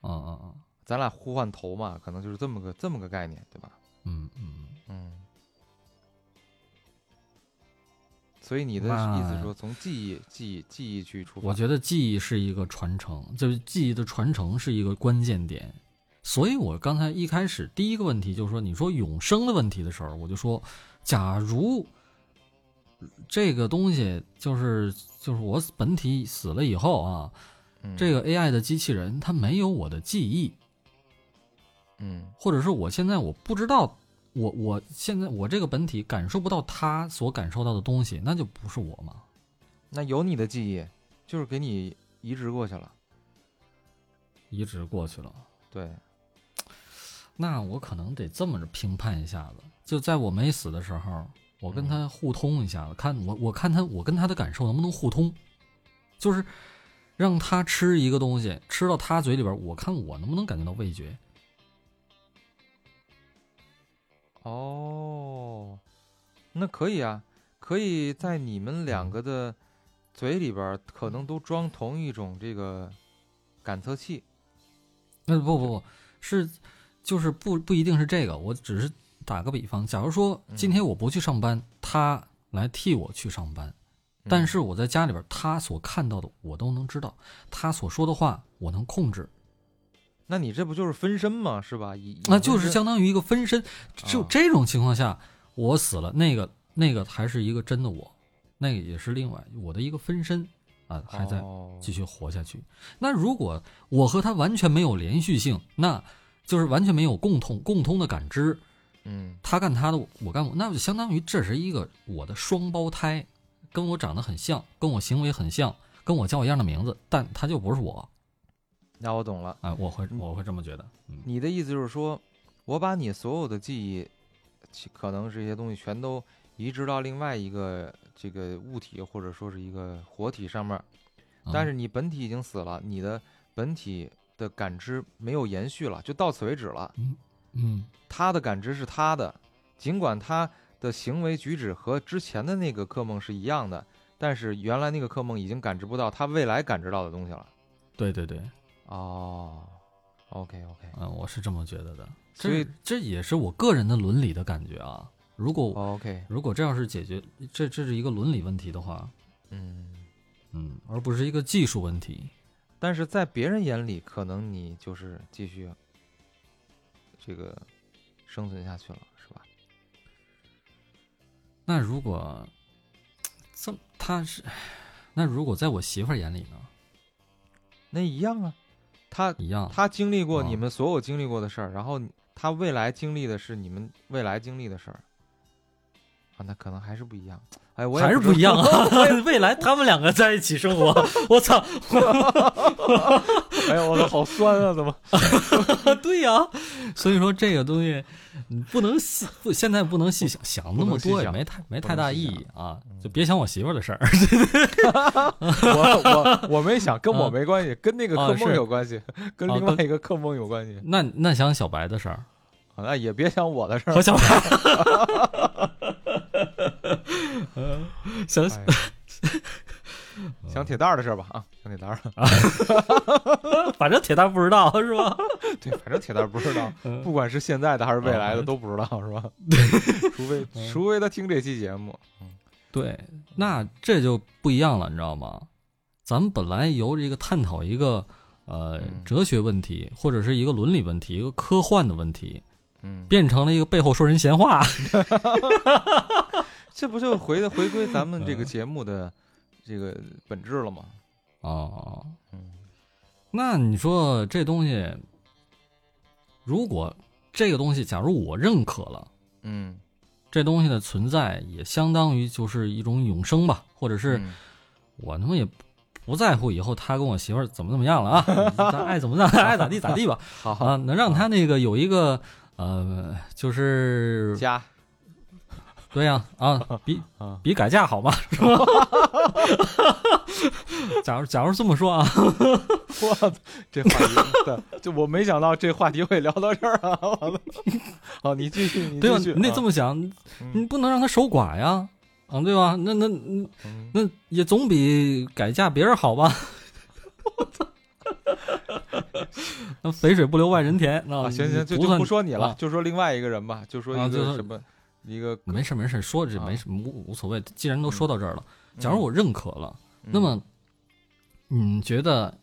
啊啊啊！咱俩互换头嘛，可能就是这么个这么个概念，对吧？嗯嗯，嗯。所以你的意思说，从记忆、记忆、记忆去出发？我觉得记忆是一个传承，就是记忆的传承是一个关键点。所以我刚才一开始第一个问题就是说，你说永生的问题的时候，我就说，假如这个东西就是就是我本体死了以后啊，嗯这个 AI 的机器人它没有我的记忆，嗯或者是我现在我不知道，我我现在我这个本体感受不到他所感受到的东西，那就不是我嘛。那有你的记忆，就是给你移植过去了。移植过去了，对，那我可能得这么着评判一下子。就在我没死的时候，我跟他互通一下子，看我我看他我跟他的感受能不能互通，就是让他吃一个东西，吃到他嘴里边，我看我能不能感觉到味觉。哦，那可以啊，可以在你们两个的嘴里边可能都装同一种这个感测器。那不不不是，就是不不一定是这个，我只是打个比方，假如说今天我不去上班，他来替我去上班，但是我在家里边，他所看到的我都能知道，他所说的话我能控制，那你这不就是分身吗？是吧？那就是相当于一个分身。就啊这种情况下，我死了，那个那个还是一个真的我，那个也是另外我的一个分身啊，还在哦继续活下去。那如果我和他完全没有连续性，那就是完全没有共同共通的感知，嗯他干他的，我干我，那就相当于这是一个我的双胞胎，跟我长得很像，跟我行为很像，跟我叫一样的名字，但他就不是我那我懂了。啊，我会嗯我会这么觉得，嗯你的意思就是说，我把你所有的记忆，其可能这些东西全都移植到另外一个这个物体或者说是一个活体上面，但嗯是你本体已经死了，你的本体的感知没有延续了，就到此为止了。嗯他的感知是他的，尽管他的行为举止和之前的那个克梦是一样的，但是原来那个克梦已经感知不到他未来感知到的东西了。对对对，哦，OK OK，嗯，我是这么觉得的。所以这这也是我个人的伦理的感觉啊。如果、OK，如果这要是解决这这是一个伦理问题的话，嗯。嗯，而不是一个技术问题。但是在别人眼里，可能你就是继续这个生存下去了，是吧？那如果这么他是，那如果在我媳妇儿眼里呢，那一样啊，他一样。他经历过哦你们所有经历过的事儿，然后他未来经历的是你们未来经历的事儿，啊，那可能还是不一样。哎，还是不一样啊！未来他们两个在一起生活，我操！哎呀，我的好酸啊，怎么？对呀、所以说这个东西，你不能细不现在不能细想，想那么多也没太没太大意义啊！就别想我媳妇儿的事儿。我我我没想，跟我啊没关系，跟那个啊克梦有关系，跟啊另外跟一个克梦有关系。那那想小白的事儿啊，那也别想我的事儿和。小白，想哎 想铁蛋儿的事儿吧啊，想铁蛋儿啊。反正铁蛋不知道是吧？对，反正铁蛋儿不知道，嗯不管是现在的还是未来的啊都不知道，是吧？对除非除非他听这期节目，对，那这就不一样了，你知道吗？咱们本来由这个探讨一个呃嗯哲学问题，或者是一个伦理问题，一个科幻的问题，嗯，变成了一个背后说人闲话。这不就回 回归咱们嗯这个节目的这个本质了吗？哦，嗯。那你说这东西，如果这个东西，假如我认可了，嗯，这东西的存在也相当于就是一种永生吧，或者是嗯我他妈也不在乎以后他跟我媳妇儿怎么怎么样了啊，咱爱怎么咋爱咋地咋地吧 好好。啊，能让他那个有一个呃，就是加对呀 啊，比啊比改嫁好嘛，是吧？假如假如这么说啊，我操，这话题对，就我没想到这话题会聊到这儿啊！好，你继续，你对吧？继续，你得这么，么想，你嗯不能让他守寡呀，啊，对吧？那那那也总比改嫁别人好吧？我 操那肥水不流外人田，那啊，行行，就不算就不说你了啊，就说另外一个人吧，就说一个什么一个，没事没事，说这啊没什么无无所谓。既然都说到这儿了，假如嗯我认可了，嗯那么你觉得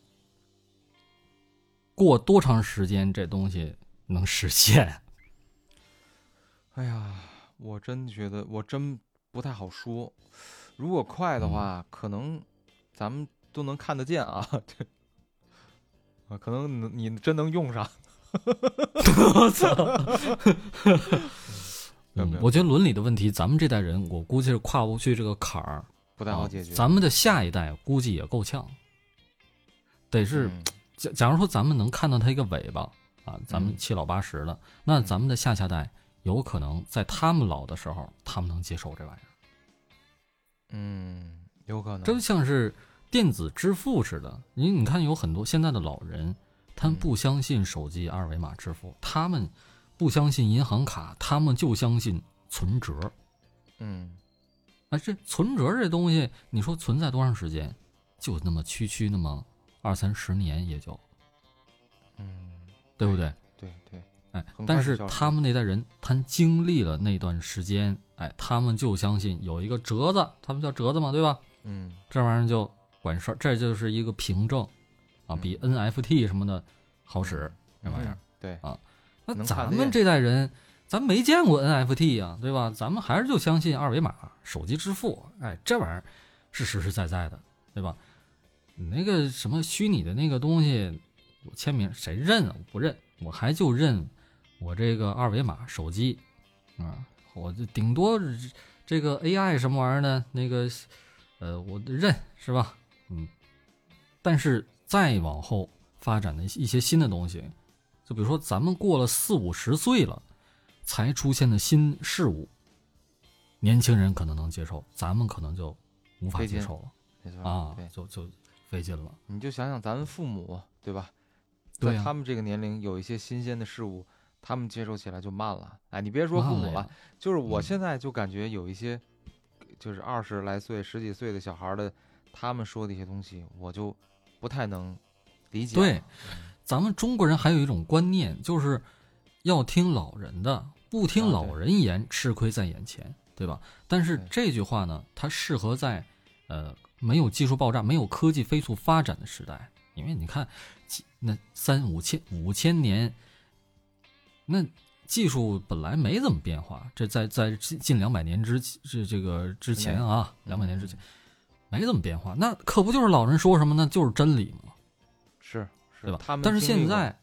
过多长时间这东西能实现？哎呀，我真觉得我真不太好说。如果快的话，可能咱们都能看得见啊。啊，可能你你真能用上。我操！我觉得伦理的问题，咱们这代人，我估计是跨不去这个坎儿，不太好解决。啊咱们的下一代估计也够呛，得是嗯假假如说咱们能看到他一个尾巴啊，咱们嗯七老八十的，那咱们的下下代有可能在他们老的时候，他们能接受这玩意儿。嗯，有可能。这就像是电子支付似的。你你看，有很多现在的老人，他们嗯不相信手机二维码支付，他们不相信银行卡，他们就相信存折。嗯啊，这存折这东西，你说存在多长时间？就那么区区那么二三十年，也就嗯，对不对？对对，哎但是他们那代人，他经历了那段时间，哎，他们就相信有一个折子，他们叫折子嘛，对吧？嗯这玩意儿就管事儿，这就是一个凭证啊，比 NFT 什么的好使。这玩意儿嗯对，那咱们这代人，咱没见过 NFT 呀、对吧？咱们还是就相信二维码、手机支付，哎，这玩意儿是实实在在的，对吧？你那个什么虚拟的那个东西，我签名谁认啊？我不认，我还就认我这个二维码手机啊，我就顶多这个 AI 什么玩意儿呢？那个呃，我认是吧？嗯，但是再往后发展的一些新的东西，就比如说咱们过了四五十岁了，才出现的新事物，年轻人可能能接受，咱们可能就无法接受了没错啊对，，就就费劲了。你就想想咱们父母，对吧？在他们这个年龄有一些新鲜的事物，他们接受起来就慢了。哎，你别说父母了了，就是我嗯现在就感觉有一些，就是二十来岁、十几岁的小孩的，他们说的一些东西，我就不太能理解了。对咱们中国人还有一种观念，就是要听老人的，不听啊老人言，吃亏在眼前，对吧？但是这句话呢，它适合在呃没有技术爆炸、没有科技飞速发展的时代，因为你看，几那三五千五千年，那技术本来没怎么变化，这在在近近两百年之这这个之前啊，嗯两百年之前没怎么变化，那可不就是老人说什么呢，就是真理吗？是是，对吧？他们但是现在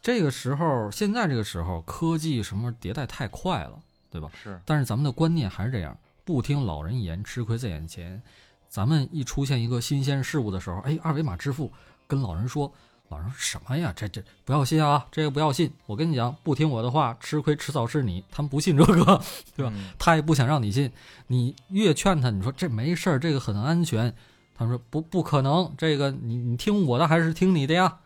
这个时候，现在这个时候，科技什么迭代太快了，对吧？是但是咱们的观念还是这样，不听老人言，吃亏在眼前。咱们一出现一个新鲜事物的时候，哎，二维码支付，跟老人说，老人说什么呀？这这不要信啊，这个不要信。我跟你讲，不听我的话，吃亏迟早是你。他们不信这个，对吧嗯他也不想让你信。你越劝他，你说这没事儿，这个很安全。他们说不不可能，这个你你听我的还是听你的呀，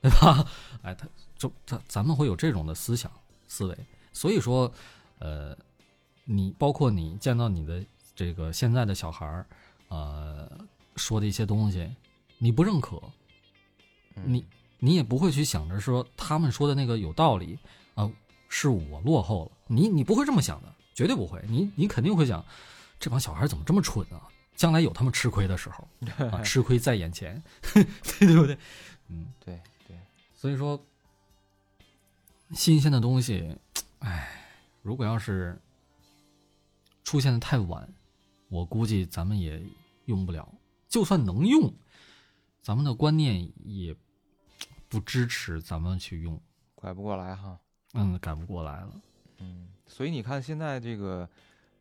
对吧？哎，他就他咱们会有这种的思想思维，所以说，呃，你包括你见到你的这个现在的小孩儿，呃，说的一些东西，你不认可，嗯你你也不会去想着说他们说的那个有道理啊、是我落后了，你你不会这么想的，绝对不会，你你肯定会想，这帮小孩怎么这么蠢啊？将来有他们吃亏的时候 啊，吃亏在眼前，对不对？嗯，对对，所以说，新鲜的东西，哎，如果要是出现的太晚，我估计咱们也用不了。就算能用，咱们的观念也不支持咱们去用，改不过来哈。嗯，改不过来了。嗯，所以你看现在这个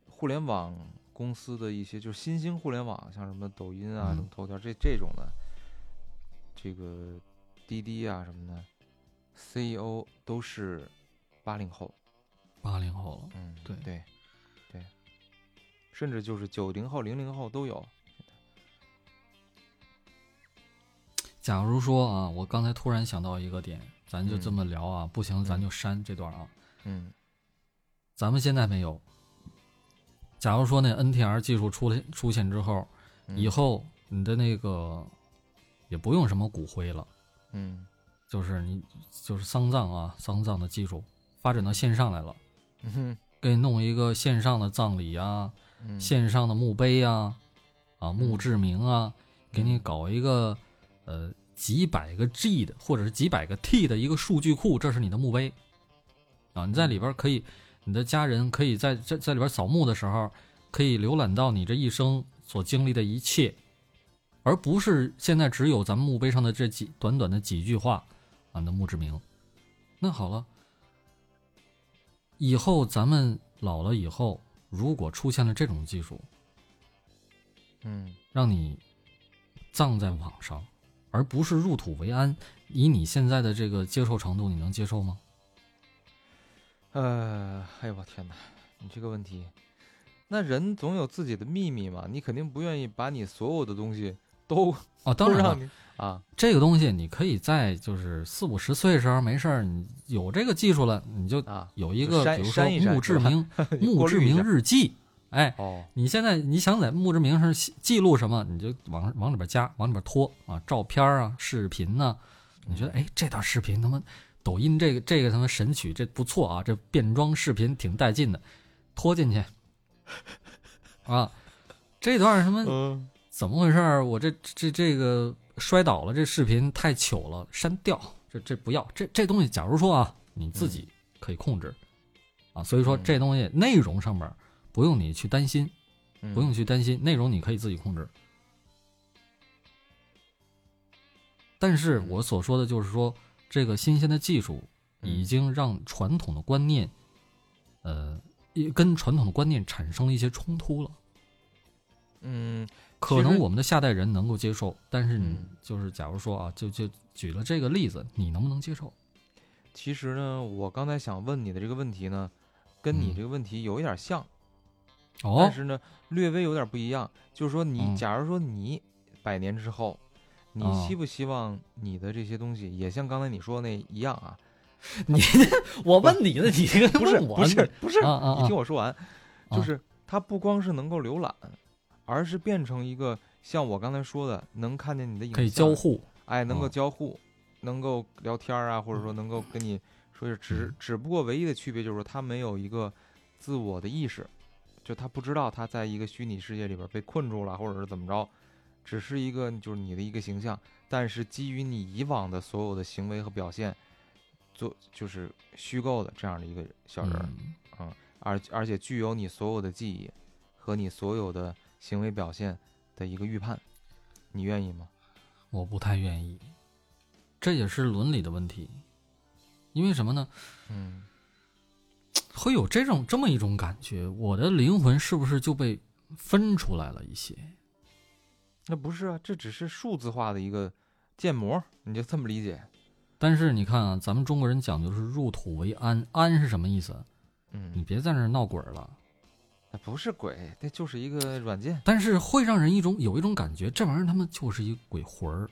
互联网公司的一些就是新兴互联网，像什么抖音啊、嗯什么头条这这种的，这个滴滴啊什么的，CEO 都是八零后。八零后了，嗯，对对对，甚至就是九零后、零零后都有。假如说啊，我刚才突然想到一个点，咱就这嗯么聊啊，不行咱嗯就删这段啊。嗯咱们现在没有。假如说那 NTR 技术出来出现之后，嗯。以后你的那个也不用什么骨灰了，嗯。就是你就是丧葬啊，丧葬的技术发展到线上来了，嗯给你弄一个线上的葬礼啊，嗯。线上的墓碑啊，啊墓志铭啊，给你嗯搞一个呃几百个 G 的或者是几百个 T 的一个数据库，这是你的墓碑。啊，你在里边可以，你的家人可以在在在里边扫墓的时候，可以浏览到你这一生所经历的一切，而不是现在只有咱们墓碑上的这几短短的几句话啊那墓志铭。那好了，以后咱们老了以后，如果出现了这种技术，嗯让你葬在网上，而不是入土为安，以你现在的这个接受程度，你能接受吗？呃，哎呦我天哪，你这个问题，那人总有自己的秘密嘛，你肯定不愿意把你所有的东西都哦，当然了，啊，这个东西你可以在就是四五十岁的时候没事儿，你有这个技术了，你就啊有一个，比如说 墓志铭、墓志铭日记，哎，哦，你现在你想在墓志铭上记记录什么，你就往往里边加，往里边拖啊，照片啊、视频呐、你觉得哎这段视频他妈抖音这个这个他妈神曲这不错啊，这变装视频挺带劲的，拖进去啊，这段什么嗯怎么回事？我这这这个摔倒了，这视频太糗了，删掉。这这不要，这这东西，假如说啊，你自己可以控制，啊，所以说嗯这东西内容上面不用你去担心，嗯不用去担心，内容你可以自己控制。但是嗯我所说的就是说，这个新鲜的技术已嗯经让传统的观念，呃，跟传统的观念产生了一些冲突了。嗯可能我们的下代人能够接受，但是你嗯就是假如说啊，就就举了这个例子，你能不能接受？其实呢，我刚才想问你的这个问题呢，跟你嗯这个问题有一点像，哦但，是呢，略微有点不一样。就是说你，嗯假如说你百年之后，你哦希不希望你的这些东西也像刚才你说的那一样啊？你我问你的，你这个不是问我不是不是，你听啊！我说完，啊就是它不光是能够浏览，而是变成一个像我刚才说的，能看见你的影像，可以交互，哎，能够哦交互，能够聊天啊，或者说能够跟你说是只嗯只不过唯一的区别就是说他没有一个自我的意识，就他不知道他在一个虚拟世界里边被困住了，或者是怎么着，只是一个就是你的一个形象，但是基于你以往的所有的行为和表现，做就是虚构的这样的一个小人儿，嗯而而且具有你所有的记忆和你所有的行为表现的一个预判，你愿意吗？我不太愿意，这也是伦理的问题。因为什么呢？嗯 会有这种这么一种感觉，我的灵魂是不是就被分出来了一些？那不是啊，这只是数字化的一个建模，你就这么理解。但是你看啊，咱们中国人讲究是入土为安，安是什么意思？嗯你嗯，别在那儿闹鬼了。那不是鬼，那就是一个软件。但是会让人一种有一种感觉，这玩意儿他妈就是一鬼魂儿。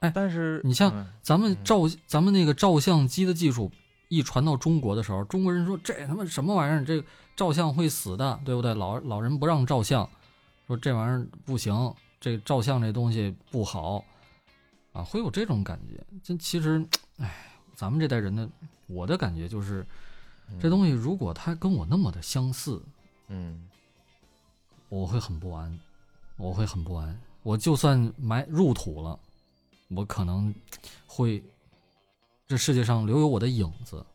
哎但是你像嗯咱们嗯照咱们那个照相机的技术一传到中国的时候，中国人说这他妈什么玩意儿？这照相会死的，对不对？老老人不让照相，说这玩意儿不行，这照相这东西不好啊，会有这种感觉。这其实，哎，咱们这代人的我的感觉就是，这东西如果它跟我那么的相似，嗯我会很不安，我会很不安。我就算埋入土了，我可能会这世界上留有我的影子。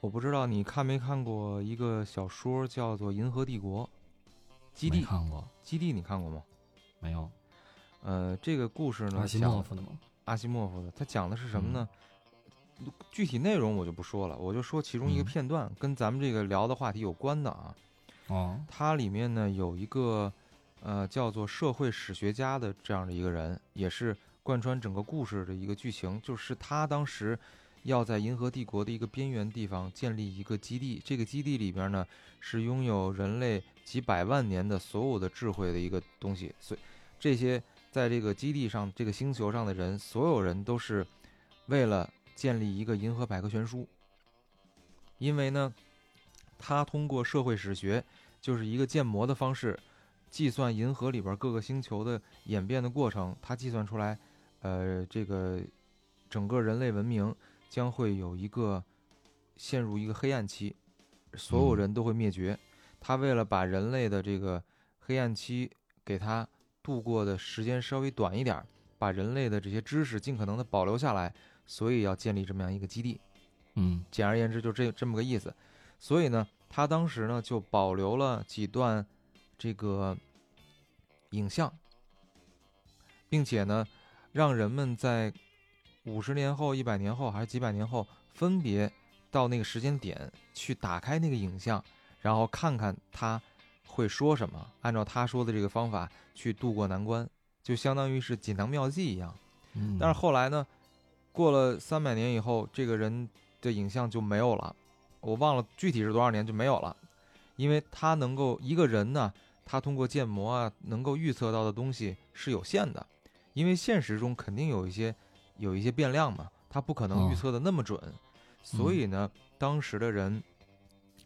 我不知道你看没看过一个小说，叫做《银河帝国》。基地，看过，基地，你看过吗？没有？呃，这个故事呢，阿西莫夫的吗？阿西莫夫的，他讲的是什么嗯呢？具体内容我就不说了，我就说其中一个嗯片段，跟咱们这个聊的话题有关的啊。哦，它里面呢有一个呃叫做社会史学家的这样的一个人，也是贯穿整个故事的一个剧情，就是他当时要在银河帝国的一个边缘地方建立一个基地，这个基地里边呢是拥有人类几百万年的所有的智慧的一个东西，所以这些在这个基地上这个星球上的人，所有人都是为了建立一个银河百科全书，因为呢，他通过社会史学。就是一个建模的方式，计算银河里边各个星球的演变的过程。他计算出来，呃，这个整个人类文明将会有一个陷入一个黑暗期，所有嗯人都会灭绝。他为了把人类的这个黑暗期给他度过的时间稍微短一点儿，把人类的这些知识尽可能的保留下来，所以要建立这么样一个基地。嗯简而言之，就这这么个意思。所以呢，他当时呢就保留了几段这个影像，并且呢，让人们在五十年后、一百年后还是几百年后，分别到那个时间点去打开那个影像，然后看看他会说什么，按照他说的这个方法去渡过难关，就相当于是锦囊妙计一样。嗯，但是后来呢，过了三百年以后，这个人的影像就没有了，我忘了具体是多少年就没有了，因为他能够一个人呢，他通过建模啊，能够预测到的东西是有限的，因为现实中肯定有一些有一些变量嘛，他不可能预哦测的那么准，所以呢，当时的人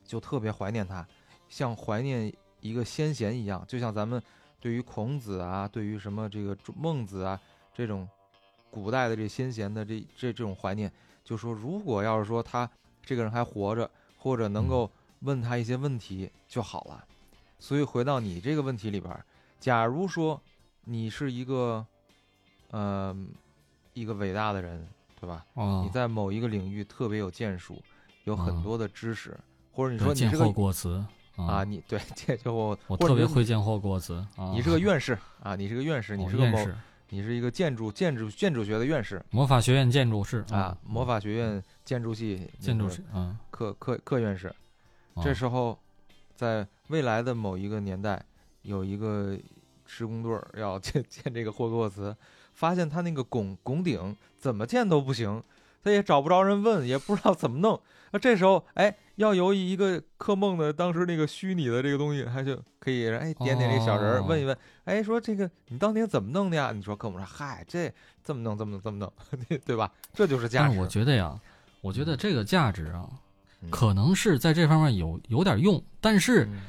就特别怀念他，像怀念一个先贤一样，就像咱们对于孔子啊，对于什么这个孟子啊这种。古代的这先贤的这这这种怀念，就说如果要是说他这个人还活着，或者能够问他一些问题就好了。所以回到你这个问题里边，假如说你是一个，呃，一个伟大的人，对吧？哦，你在某一个领域特别有建树，有很嗯多的知识，或者你说你是个过词啊，，你对这就我我特别会会，见货过词啊。你是个院士啊，你是个院士，你哦是个某院士，你是一个建筑建筑建筑学的院士。魔法学院建筑师啊，魔法学院建筑系建筑师，啊，科科科院士。哦这时候，在未来的某一个年代，有一个施工队儿要 建建这个霍格沃茨，发现他那个拱拱顶怎么建都不行，他也找不着人问，也不知道怎么弄。那这时候，哎，要由一个克梦的当时那个虚拟的这个东西，他就可以哎点点这小人儿，哦问一问，哎，说这个你当年怎么弄的呀？你说克梦说，嗨，这这么弄，这么弄，这么弄，对吧？这就是价值但是。我觉得呀，我觉得这个价值啊，嗯可能是在这方面有有点用，但是嗯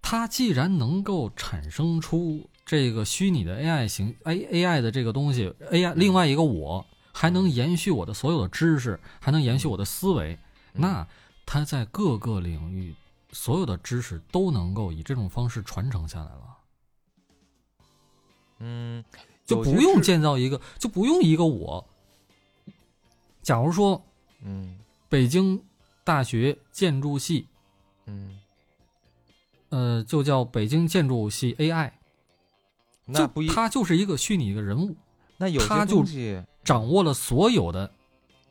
它既然能够产生出这个虚拟的 AI 形 A AI 的这个东西，AI 另外一个我还能延续我的所有的知识，还能延续我的思维，嗯。那它在各个领域所有的知识都能够以这种方式传承下来了。嗯，就不用建造一个，就不用一个我。假如说嗯。北京大学建筑系，嗯，呃，就叫北京建筑系 AI，就那不一，他就是一个虚拟的人物，那有他就掌握了所有的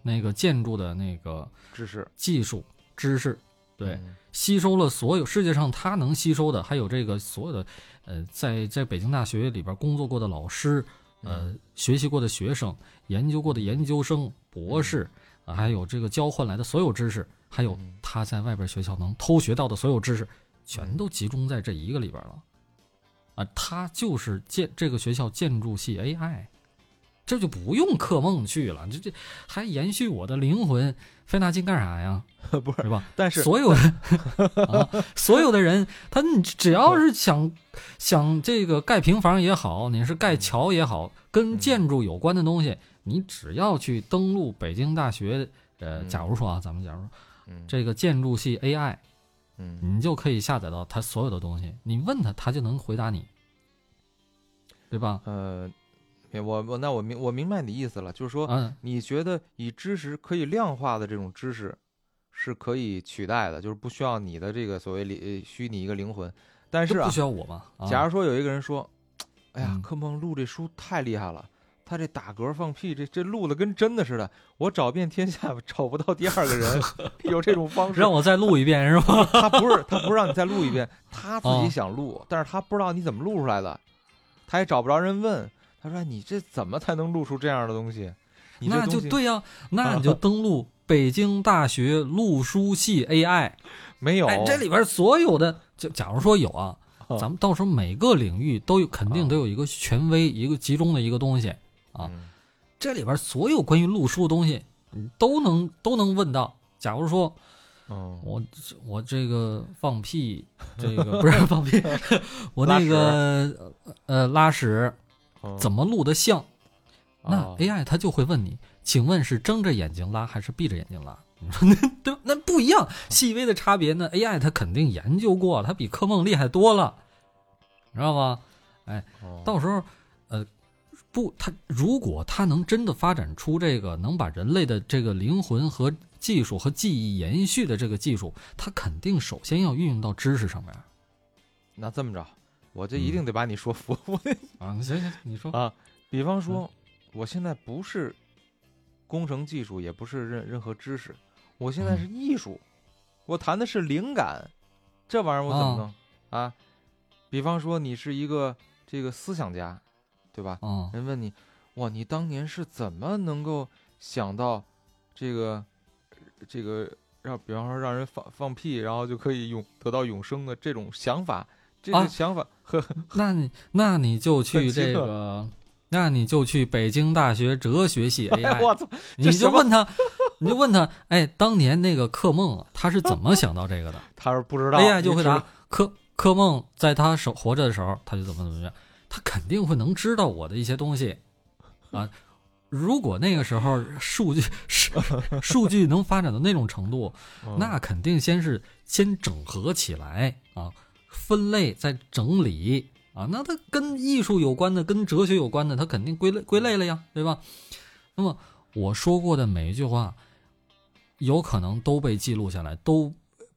那个建筑的那个知识，技术知识，对，嗯吸收了所有世界上他能吸收的，还有这个所有的，呃，在在北京大学里边工作过的老师，呃，学习过的学生，研究过的研究生、博士，啊，还有这个交换来的所有知识，还有嗯他在外边学校能偷学到的所有知识，全都集中在这一个里边了。啊，他就是建这个学校建筑系 AI，这就不用刻梦去了，这这还延续我的灵魂，费那劲干啥呀？不是，对吧？但是所有的啊，所有的人，他你只要是想想这个盖平房也好，你是盖桥也好，跟嗯建筑有关的东西，你只要去登录北京大学，呃，嗯假如说啊，咱们假如说嗯这个建筑系 AI，嗯你就可以下载到他所有的东西，你问他，他就能回答你，对吧？呃，我我那我明我明白你的意思了，就是说嗯，你觉得以知识可以量化的这种知识是可以取代的，就是不需要你的这个所谓里呃虚拟一个灵魂，但是啊不，需要我嘛？啊假如说有一个人说，哎呀嗯，柯梦录这书太厉害了，他这打嗝放屁，这这录的跟真的似的，我找遍天下找不到第二个人 有这种方式。让我再录一遍是吧？他不是他不是让你再录一遍，他自己哦想录，但是他不知道你怎么录出来的，他也找不着人问。他说：“你这怎么才能录出这样的东西？那就对呀、那你就登录北京大学录书系 AI。没有。哎，这里边所有的，就假如说有啊，啊咱们到时候每个领域都有，肯定都有一个权威，一个集中的一个东西。啊嗯这里边所有关于录书的东西，你都能都能问到。假如说嗯我我这个放屁，这个不是放屁，我那个呃拉屎嗯怎么录的像？那哦 AI 它就会问你，请问是睁着眼睛拉还是闭着眼睛拉？你 说那？那不一样，细微的差别呢？AI 它肯定研究过，它比科梦厉害多了，你知道吗？哎到时候，呃，不，他如果他能真的发展出这个能把人类的这个灵魂和技术和记忆延续的这个技术，他肯定首先要运用到知识上面。那这么着，我就一定得把你说服。啊，行行，你说啊，比方说，我现在不是工程技术，也不是任任何知识，我现在是艺术，我谈的是灵感，这玩意儿我怎么弄啊？比方说，你是一个这个思想家，对吧？嗯，人问你，哇，你当年是怎么能够想到这个这个让，比方说让人放放屁，然后就可以永得到永生的这种想法？这个想法呵呵那你那你就去这个，那你就去北京大学哲学系 AI，我操！你就问他，你就问他，哎，当年那个柯梦他是怎么想到这个的？他是不知道，AI 就回答柯柯梦在他手活着的时候，他就怎么怎么样，他肯定会能知道我的一些东西 啊。如果那个时候数据是 数据能发展到那种程度，那肯定先是先整合起来啊。分类再整理啊，那它跟艺术有关的，跟哲学有关的，它肯定归类归类了呀，对吧？那么我说过的每一句话，有可能都被记录下来，都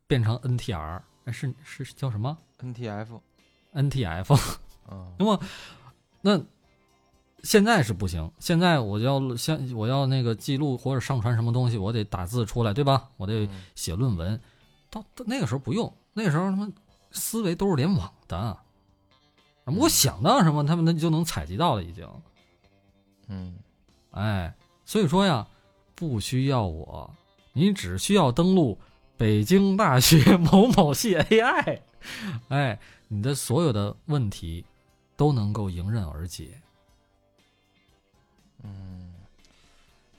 变成 NTR，是是叫什么？NTF，NTF。嗯。那么那现在是不行，现在我要先我要那个记录或者上传什么东西，我得打字出来，对吧？我得写论文。到那个时候不用，那个时候他们。思维都是联网的，我想到什么，他们那就能采集到了，已经。嗯，哎，所以说呀，不需要我，你只需要登录北京大学 某某系 AI，哎，你的所有的问题都能够迎刃而解。嗯，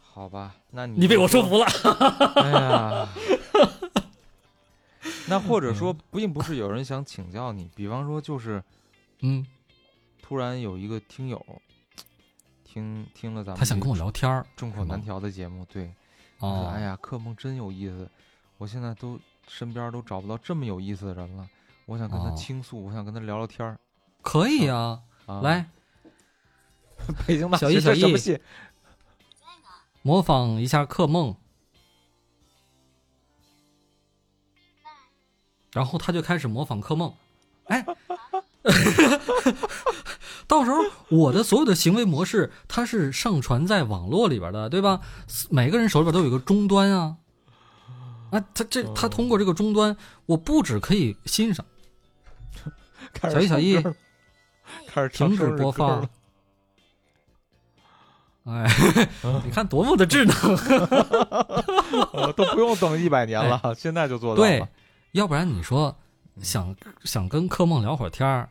好吧，那你你被我说服了。哎呀。那或者说，并不是有人想请教你，比方说就是，嗯，突然有一个听友听听了咱们，他想跟我聊天儿，众口难调的节目，对，说哎呀，克梦真有意思，我现在都身边都找不到这么有意思的人了，我想跟他倾诉，我想跟他聊聊天儿，可以啊，来，北京大小小什么戏？模仿一下柯梦。然后他就开始模仿柯梦，哎，到时候我的所有的行为模式，它是上传在网络里边的，对吧？每个人手里边都有一个终端啊，啊，他这他通过这个终端，我不止可以欣赏，小一小一，开始停止播放，哎，你看多么的智能，都不用等一百年了，现在就做到了。要不然你说想想跟柯梦聊会儿天儿，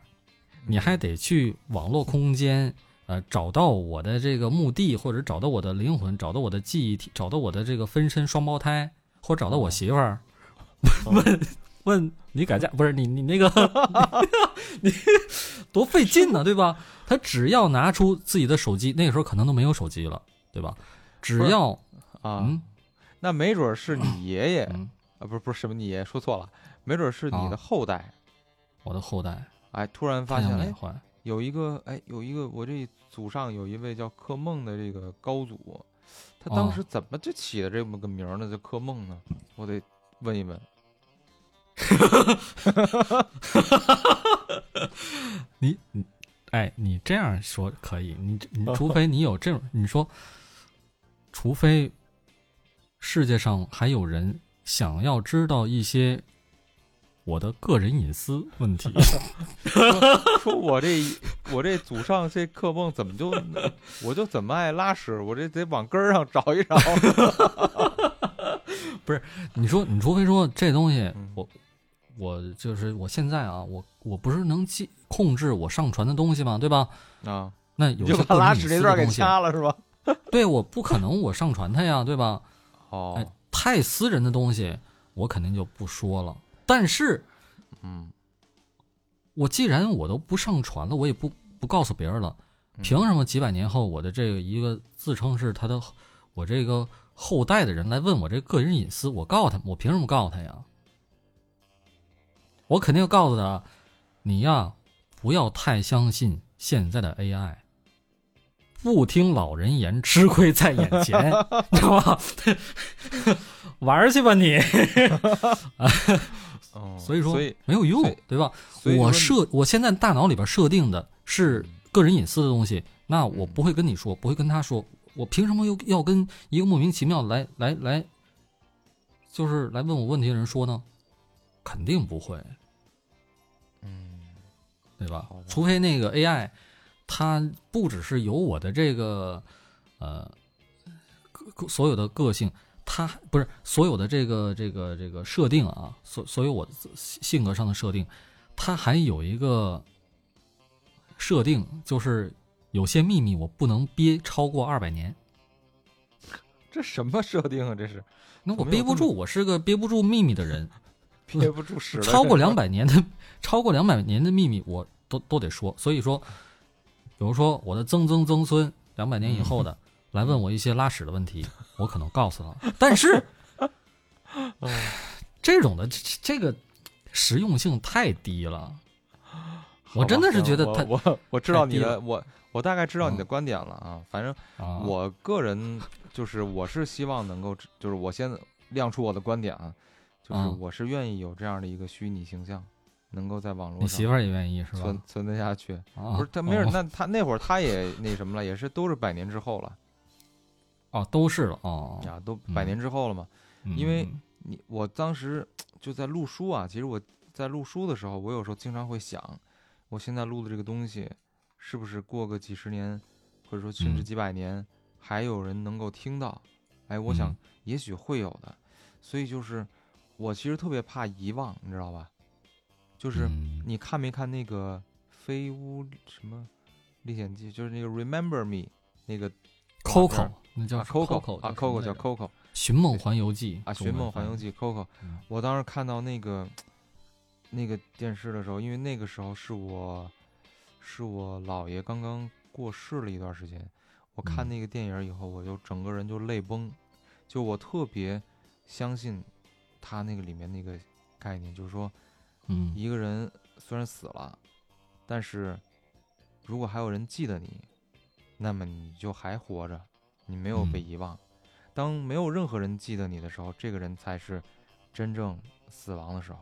你还得去网络空间，呃，找到我的这个墓地，或者找到我的灵魂，找到我的记忆体，找到我的这个分身双胞胎，或者找到我媳妇儿，问问你改嫁不是你你那个 你多费劲呢，对吧？他只要拿出自己的手机，那个时候可能都没有手机了，对吧？只要啊，那没准是你爷爷。啊，不是不是什么，你爷说错了，没准是你的后代，我的后代，哎，突然发现哎，有一个哎，有一个我这祖上有一位叫柯梦的这个高祖，他当时怎么就起的这么个名呢？叫柯梦呢？我得问一问。你你哎，你这样说可以，你你除非你有这种，你说，除非世界上还有人。想要知道一些我的个人隐私问题，说我这我这祖上这刻梦怎么就我就怎么爱拉屎，我这得往根儿上找一找。不是，你说你除非说这东西，我我就是我现在啊，我我不是能记控制我上传的东西吗？对吧？啊，那有些拉屎那段给掐了是吧？对，我不可能我上传它呀，对吧？哦。太私人的东西，我肯定就不说了。但是，嗯，我既然我都不上传了，我也不不告诉别人了，凭什么几百年后我的这个一个自称是他的我这个后代的人来问我这个人隐私？我告诉他，我凭什么告诉他呀？我肯定要告诉他，你呀，不要太相信现在的 AI。不听老人言，吃亏在眼前，知道吧？玩去吧你！哦，所以说没有用，对吧？我设我现在大脑里边设定的是个人隐私的东西，那我嗯不会跟你说，不会跟他说，我凭什么又要跟一个莫名其妙来来来，就是来问我问题的人说呢？肯定不会，嗯对吧？除非那个 AI，它不只是有我的这个呃所有的个性，它不是所有的这个这个这个设定啊，所所有我的性格上的设定，它还有一个设定，就是有些秘密我不能憋超过二百年。这什么设定啊？这是那我憋不住，我是个憋不住秘密的人。憋不住屎。超过这两百年的，超过两百年的秘密，我都都得说。所以说，比如说我的曾曾曾孙两百年以后的来问我一些拉屎的问题，我可能告诉他。但是，这种的这这个实用性太低了。我真的是觉得他我我我知道你的，我我大概知道你的嗯观点了啊。反正啊，我个人就是我是希望能够，就是我先亮出我的观点啊，就是嗯我是愿意有这样的一个虚拟形象，能够在网络上你媳妇儿也愿意是吧？存存得下去。啊，不是他没事，哦那他那会儿他也那什么了，也是都是百年之后了哦，都是了哦，呀，都百嗯年之后了嘛。嗯因为你我当时就在录书啊，其实我在录书的时候，我有时候经常会想，我现在录的这个东西，是不是过个几十年，或者说甚至嗯几百年，还有人能够听到？哎，我想嗯也许会有的。所以就是我其实特别怕遗忘，你知道吧？就是嗯。你看没看那个《飞屋什么历险记》，就是那个《Remember Me》那个 Coco 那叫啊 Coco 啊 Coco 叫《Coco 寻梦环游记》啊，《寻梦环游记》Coco。嗯。我当时看到那个那个电视的时候，因为那个时候是我是我姥爷刚刚过世了一段时间，我看嗯。那个电影以后，我就整个人就泪崩，就我特别相信他那个里面那个概念，就是说嗯一个人虽然死了，但是如果还有人记得你，那么你就还活着，你没有被嗯遗忘。当没有任何人记得你的时候，这个人才是真正死亡的时候。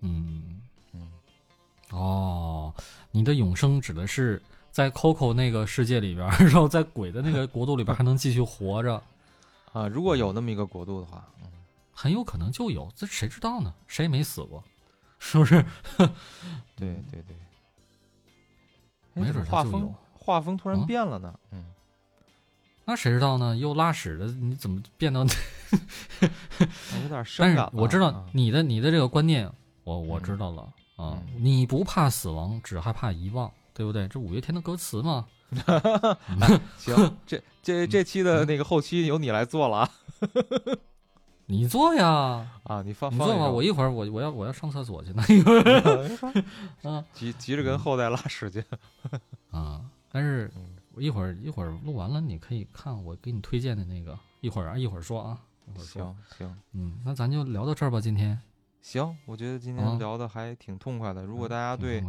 嗯。嗯，哦，你的永生指的是在 Coco 那个世界里边，然后在鬼的那个国度里边还能继续活着，啊，如果有那么一个国度的话，嗯，很有可能就有，这谁知道呢？谁也没死过？是不是？对 对对，哎没怎么画风。画风突然啊变了呢。嗯，那谁知道呢？又拉屎的，你怎么变到？啊有点但是。我知道啊你的你的这个观念，我我嗯知道了啊。嗯你不怕死亡，只害怕遗忘，对不对？这五月天的歌词嘛。行，这这这期的那个后期由你来做了啊。你做呀，啊，你放你做吧。我一会儿我我要我要上厕所去呢。一会儿 啊急急着跟后代拉屎去。啊！但是一会儿一会儿录完了，你可以看我给你推荐的那个。一会儿啊，一会儿说啊，一会儿说。行行嗯，那咱就聊到这儿吧。今天行，我觉得今啊天聊的还挺痛快的。如果大家对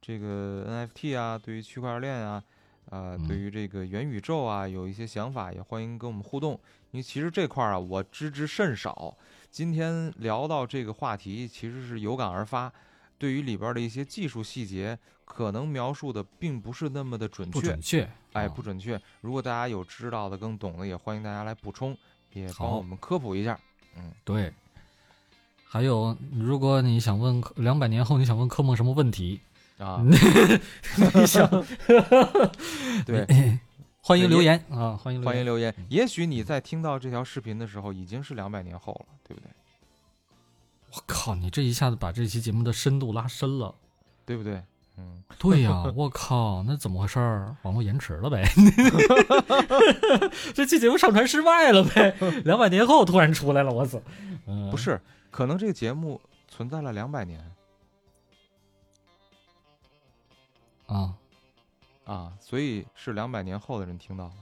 这个 NFT 啊，对于区块链啊，呃，嗯对于这个元宇宙啊，有一些想法，也欢迎跟我们互动。因为其实这块儿啊，我知之甚少。今天聊到这个话题，其实是有感而发。对于里边的一些技术细节，可能描述的并不是那么的准确不准，确，哎，啊不准确。如果大家有知道的、更懂的，也欢迎大家来补充，也帮我们科普一下。嗯，对。还有，如果你想问两百年后你想问科梦什么问题，啊，你想 对，欢迎留言啊，欢迎留言。欢迎留言。也许你在听到这条视频的时候，已经是两百年后了，对不对？我靠，你这一下子把这期节目的深度拉深了。对不对？嗯，对呀、我靠，那怎么回事儿？网络延迟了呗？这期节目上传失败了呗？两百年后突然出来了，我操！嗯不是，可能这个节目存在了两百年啊，啊，所以是两百年后的人听到了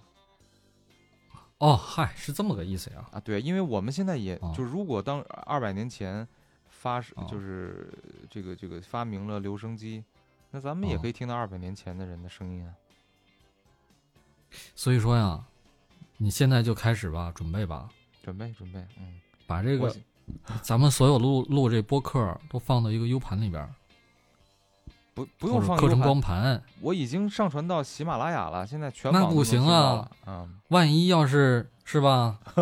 哦，嗨，是这么个意思呀？啊。对，因为我们现在也哦就如果当二百年前发哦就是这个这个发明了留声机，那咱们也哦可以听到二百年前的人的声音啊。所以说呀，你现在就开始吧，准备吧，准备准备，嗯，把这个咱们所有录录这播客都放到一个 U 盘里边儿，不不用放者刻成光盘。我已经上传到喜马拉雅了，现在全那不网都能听到行啊！嗯，万一要是是吧？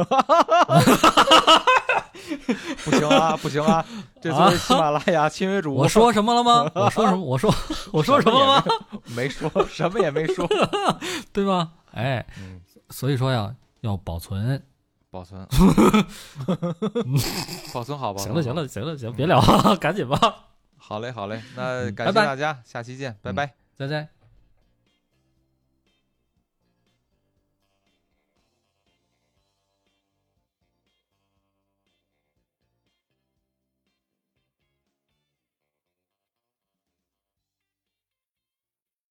不行啊，不行啊！这作为喜马拉雅亲为主 播，我说什么了吗？我说什么？我说我说什么了吗？没说，什么也没说。对吧？哎，嗯，所以说呀，要保存。保存，保存好，保存好行了，行，了，行了，行，别聊了，赶紧吧，好嘞，好嘞，那感谢大家，下期见，拜嗯拜。再见。